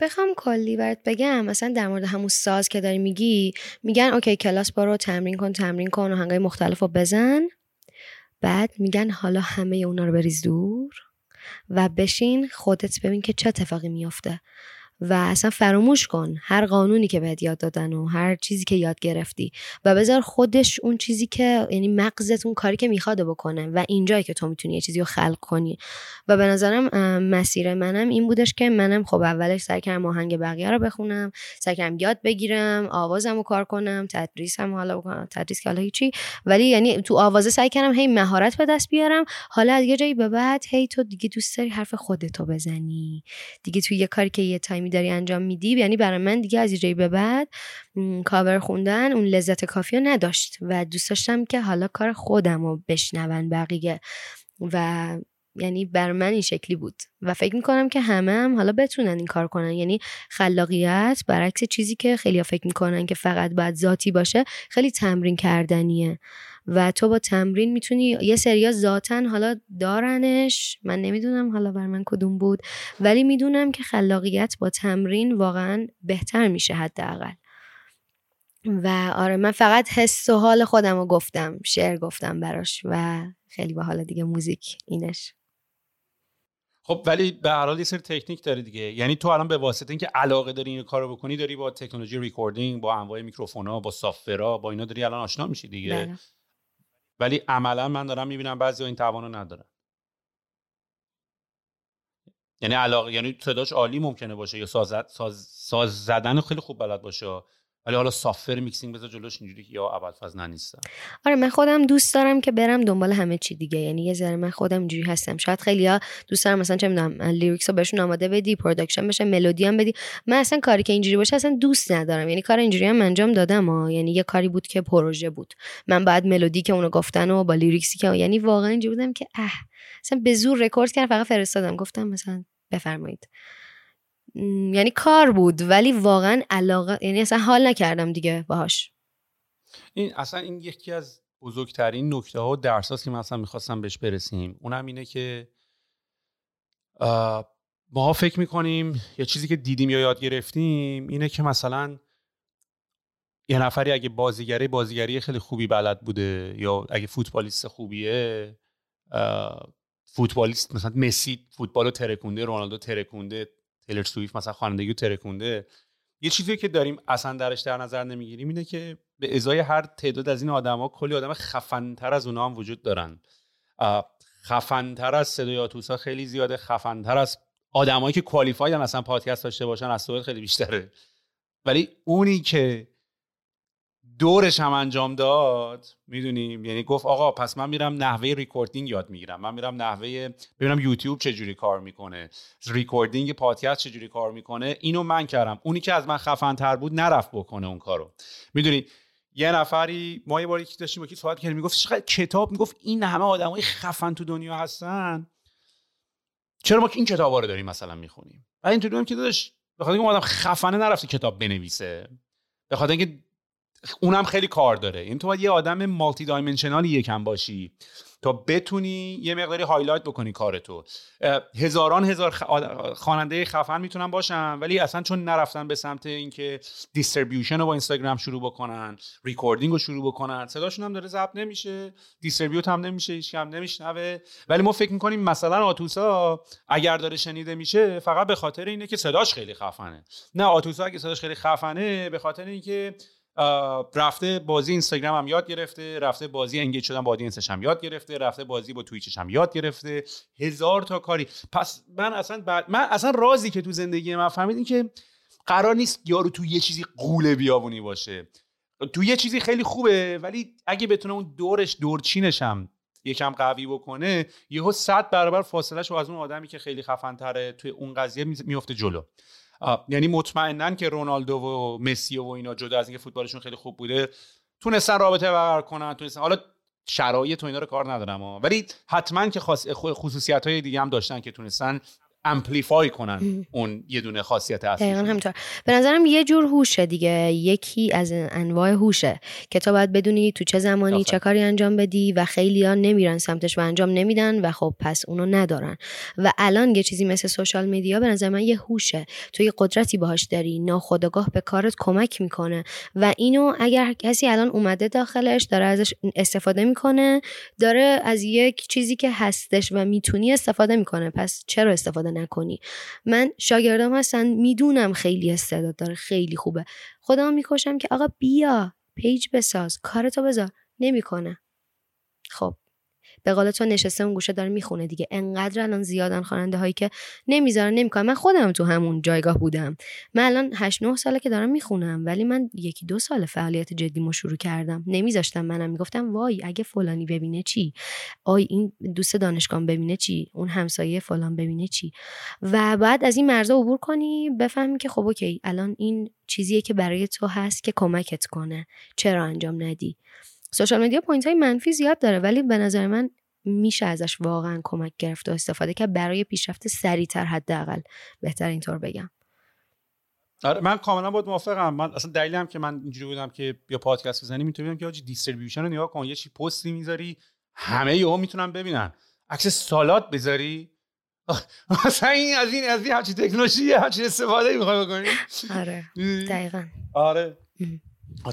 بخوام کلی برات بگم. مثلا در مورد همون ساز که داری میگی میگن اوکی کلاس برو تمرین کن تمرین کن آهنگای مختلف رو بزن. بعد میگن حالا همه اونا رو بریز دور و بشین خودت ببین که چه اتفاقی میافته. و اصلا فراموش کن هر قانونی که بهت یاد دادن و هر چیزی که یاد گرفتی و بذار خودش اون چیزی که یعنی مغزت اون کاری که می‌خواد بکنه و اینجایی که تو می‌تونی یه چیزی رو خلق کنی. و به نظرم مسیر منم این بودش که منم خب اولش سعی کردم آهنگ بقیه رو بخونم سعی کردم یاد بگیرم آوازم رو کار کنم تدریسم حالا بکنم تدریس که حالا هیچی. ولی یعنی تو آوازه سعی کردم هی مهارت به دست بیارم. حالا از یه جایی به بعد هی تو دیگه دوست داری حرف خودتو بزنی. دیگه تو یه کاری که یه تایمی داری انجام میدی یعنی برای من دیگه از یه جایی به بعد کاور خوندن اون لذت کافی رو نداشت و دوست داشتم که حالا کار خودم رو بشنون بقیه. و یعنی بر من این شکلی بود. و فکر می‌کنم که همه هم حالا بتونن این کار کنن. یعنی خلاقیت برعکس چیزی که خیلی فکر می‌کنن که فقط باید ذاتی باشه خیلی تمرین کردنیه. و تو با تمرین می‌تونی یه سریا ذاتن حالا دارنش. من نمی‌دونم حالا بر من کدوم بود ولی می‌دونم که خلاقیت با تمرین واقعا بهتر میشه حداقل. و آره من فقط حس و حال خودم رو گفتم شعر گفتم براش و خیلی با حال دیگه موزیک اینش. خب ولی به هر حال یه سری تکنیک داری دیگه. یعنی تو الان به واسطه اینکه علاقه داری این کارو بکنی داری با تکنولوژی recording با انواع میکروفونا با software ا با اینا داری الان آشنا میشی دیگه. بله. ولی عملا من دارم می‌بینم بعضی این توانو ندارن. یعنی علاقه یعنی صداش عالی ممکنه باشه یا ساز, ساز, ساز زدن خیلی خوب بلد باشه. ولی حالا software mixing بذار جلوش اینجوری یا اول فاز نیستم آره من خودم دوست دارم که برم دنبال همه چی دیگه. یعنی یه ذره من خودم اینجوری هستم. شاید خیلیا دوست دارم مثلا چه می‌دونم lyrics رو بهشون آماده بدی production بشه ملودی هم بدی. من اصلا کاری که اینجوری باشه اصلا دوست ندارم. یعنی کار اینجوری هم انجام دادم ها. یعنی یه کاری بود که پروژه بود. من بعد ملودی که اونو گفتن و با lyrics ی که یعنی واقعا اینجوری بودم که اه مثلا به زور رکورد کردم فقط فرستادم. گفتم مثلا بفرمایید. یعنی کار بود ولی واقعا علاقه یعنی اصلا حال نکردم دیگه باهاش. این اصلا این یکی از بزرگترین نکته ها و درس که من اصلا می‌خواستم بهش برسیم. اونم اینه که ما فکر می‌کنیم یه چیزی که دیدیم یا یاد گرفتیم اینه که مثلا یه نفری اگه بازیگری بازیگری خیلی خوبی بلد بوده یا اگه فوتبالیست خوبیه فوتبالیست مثلا مسی فوتبالو ترکونده رونالدو ترکونده تیلر سویف مثلا خوانندگی ترکونده. یه چیزی که داریم اصلا درش در نظر نمی‌گیریم اینه که به ازای هر تعداد از این آدما کلی آدم خفنتر از اونها هم وجود دارن. خفنتر از صدای آتوسا خیلی زیاده خفنتر از آدمایی که qualified هم مثلا پادکست داشته باشن از خیلی بیشتره. ولی اونی که دورش هم انجام داد. می‌دونیم یعنی گفت آقا پس من میرم نحوه recording یاد می‌گیرم. من میرم نحوه ببینم یوتیوب چجوری کار می‌کنه. recording پادکست چجوری کار می‌کنه. اینو من کردم. اونی که از من خفن تر بود نرفت بکنه اون کارو. می‌دونی؟ یه نفری ما یه باری که داشتیم با کی صحبت کردیم می‌گفت چقدر کتاب می‌گفت این همه آدمای خفن تو دنیا هستن. چرا ما این کتابا رو داریم مثلا می‌خونیم؟ بعد اینطوری که داداش بخاطر اینکه آدم خفنه نرفته کتاب بنویسه. به خاطر اینکه اونم خیلی کار داره. این تو باید یه آدم multi-dimensional ی یکم باشی تا بتونی یه مقداری highlight بکنی کارتو هزاران هزار خواننده خفن می‌تونن باشن ولی اصلا چون نرفتن به سمت اینکه distribution رو با اینستاگرام شروع بکنن recording رو شروع بکنن صداشون هم داره ضبط نمیشه دیستریبیوت هم نمیشه هیچ هم نمیشنوه. ولی ما فکر می‌کنیم مثلا آتوسا اگر داره شنیده میشه فقط به خاطر اینه که صداش خیلی خفنه. نه آتوسا اگه صداش خیلی خفنه به خاطر اینکه رفته بازی اینستاگرام هم یاد گرفته رفته بازی انگیج شدن با آدینسش هم یاد گرفته رفته بازی با تویچش هم یاد گرفته. هزار تا کاری. پس من اصلا بعد من اصلا رازی که تو زندگی من فهمیدم که قرار نیست یارو تو یه چیزی قوله بیابونی باشه. تو یه چیزی خیلی خوبه ولی اگه بتونه اون دورش دورچینش هم یکم قوی بکنه یهو صد برابر فاصلهش از اون آدمی که خیلی خفن تره توی اون قضیه میفته جلو. یعنی مطمئنا که رونالدو و مسی و اینا جدا از اینکه فوتبالشون خیلی خوب بوده تونستن رابطه برقرار کنن تونستن حالا شرایط و اینا رو کار ندارم ولی حتما که خصوصیت های دیگه هم داشتن که تونستن امپلیفای کنن اون یه دونه خاصیت اصلی دقیقا همینطور. به نظرم یه جور هوشه دیگه. یکی از انواع هوشه که تو باید بدونی تو چه زمانی چه کاری انجام بدی و خیلی ها نمیرن سمتش و انجام نمیدن و خب پس اونو ندارن. و الان یه چیزی مثل سوشال میدیا به نظر من یه هوشه. تو یه قدرتی باهاش داری. ناخودآگاه به کارت کمک می‌کنه. و اینو اگر کسی الان اومده داخلش داره ازش استفاده می‌کنه داره از یک چیزی که هستش و می‌تونی استفاده می‌کنه. پس چرا استفاده نکنی. من شاگردام هستن می‌دونم خیلی استعداد داره خیلی خوبه. خودم می‌کشم که آقا بیا پیج بساز کارتو بذار. نمی‌کنه. خب. به قول تو نشسته اون گوشه داره می‌خونه دیگه. انقدر الان زیادن خواننده هایی که نمی‌ذارن نمی‌کنن. من خودم تو همون جایگاه بودم. من الان 8 9 ساله که دارم می‌خونم ولی من یکی دو سال فعالیت جدی شروع کردم. نمیذاشتم منم می‌گفتم وای اگه فلانی ببینه چی؟ آی این دوست دانشگاه ببینه چی؟ اون همسایه فلان ببینه چی؟ و بعد از این مرزا عبور کنی بفهمی که خب OK الان این چیزیه که برای تو هست که کمکت کنه. چرا انجام ندی؟ social media point های منفی زیاد داره ولی به نظر من میشه ازش واقعا کمک گرفت و استفاده کرد. برای پیشرفت سریعتر حداقل. بهتر اینطور بگم. آره من کاملا باهات موافقم. من اصلا دلیلی هم که من اینجوری بودم که بیا پادکست بزنیم اینطوری که آجی distribution رو نگاه کن. یه چی پستی می‌ذاری همه یهو می‌تونن ببینن. عکس سالات بذاری. *laughs* مثلا این از این از این همچین تکنولوژی همچین استفاده می‌خوای بکنی. آره دقیقا. آره.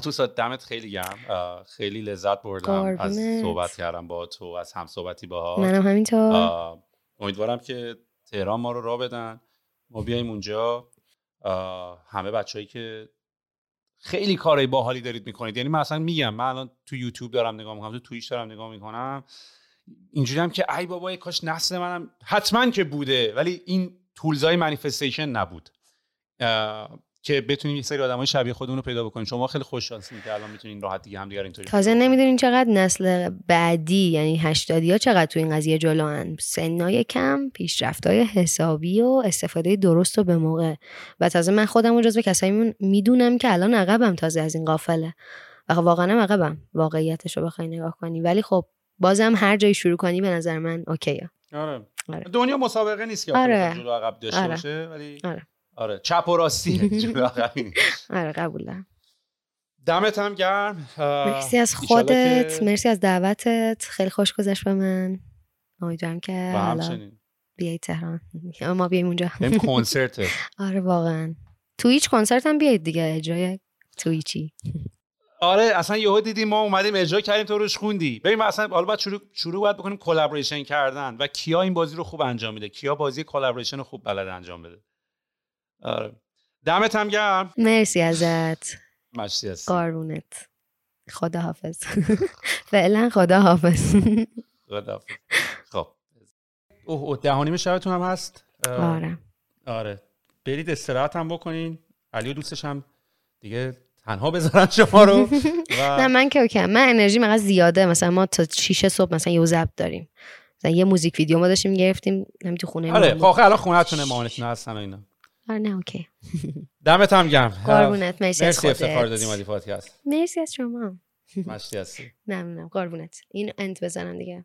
تو دمت خیلی گرم. خیلی لذت بردم از صحبت کردم با تو از هم صحبتی باها منم همینطور. امیدوارم که تهران ما رو را بدن. ما بیایم اونجا. همه بچههایی که خیلی کارهای باحالی دارید می‌کنید. یعنی من اصلا میگم من الان تو یوتیوب دارم نگاه می‌کنم تو تویش دارم نگاه می‌کنم. اینجوری هم که ای بابا کاش نسل منم حتما که بوده ولی این تولزای منیفستیشن نبود. که بتونیم یه سری آدمای شبیه خودمون رو پیدا بکنیم شما خیلی خوششانسین که الان می‌تونین راحت دیگه هم دیگه اینطوری تازه نمی‌دونین چقدر نسل بعدی یعنی هشتادی ها چقدر تو این قضیه جلوان سنای کم پیشرفتای حسابی و استفاده درست و به موقع و تازه من خودم جزو کسایی می‌دونم که الان عقبم تازه از این قافله و واقعا عقبم واقعیتش رو بخوای نگاه کنی ولی خب بازم هر جایی شروع کنی به نظر من اوکیه آره. آره. دنیا مسابقه نیست که آره. جلو عقب داشته آره. باشه ولی آره. آره چپ و راستی. *laughs* آره قبول دمت هم گرم. مرسی از خودت مرسی از دعوتت. خیلی خوش گذشت به من. امیدوارم که حالا بیای تهران. *laughs* ما بیایم اونجا. این کنسرت. *laughs* آره واقعا. Twitch کنسرت هم بیایید دیگه اجرای Twitch ی آره اصلا یهو دیدیم ما اومدیم اجرا کردیم تو روش خوندی. ببین اصلا حالا باید شروع شروع باید بکنیم collaboration کردن. و کیا این بازی رو خوب انجام میده؟ کیا بازی collaboration رو خوب بلد انجام بده؟ آره. دمت هم گرم. مرسی ازت. مرسی از قربونت خدا حافظ *laughs* فعلا خدا حافظ *laughs* خدا حافظ خب. اوه اوه ده و نیم شبتون هم هست. آره. آره. برید استراحت هم بکنین. علی و دوستش هم دیگه تنها بذارن شما رو. *laughs* نه من که OK من انرژیم انقدر زیاده. مثلا ما تا 6 صبح مثلا یه ضبط داریم. مثلا یه موزیک ویدیو ما داشتیم گرفتیم همین تو خونه آره خب الان خونه‌تونه مامانتون هستن اینا. آره نه OK. *laughs* دمت هم گرم. *laughs* قربونت مرسی از خودت افتخار دادیم علی پادکست مرسی از شما. مرسی هستی. *laughs* ممنونم قربونت. این end بزنن دیگه.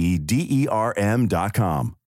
P E D E R M dot com.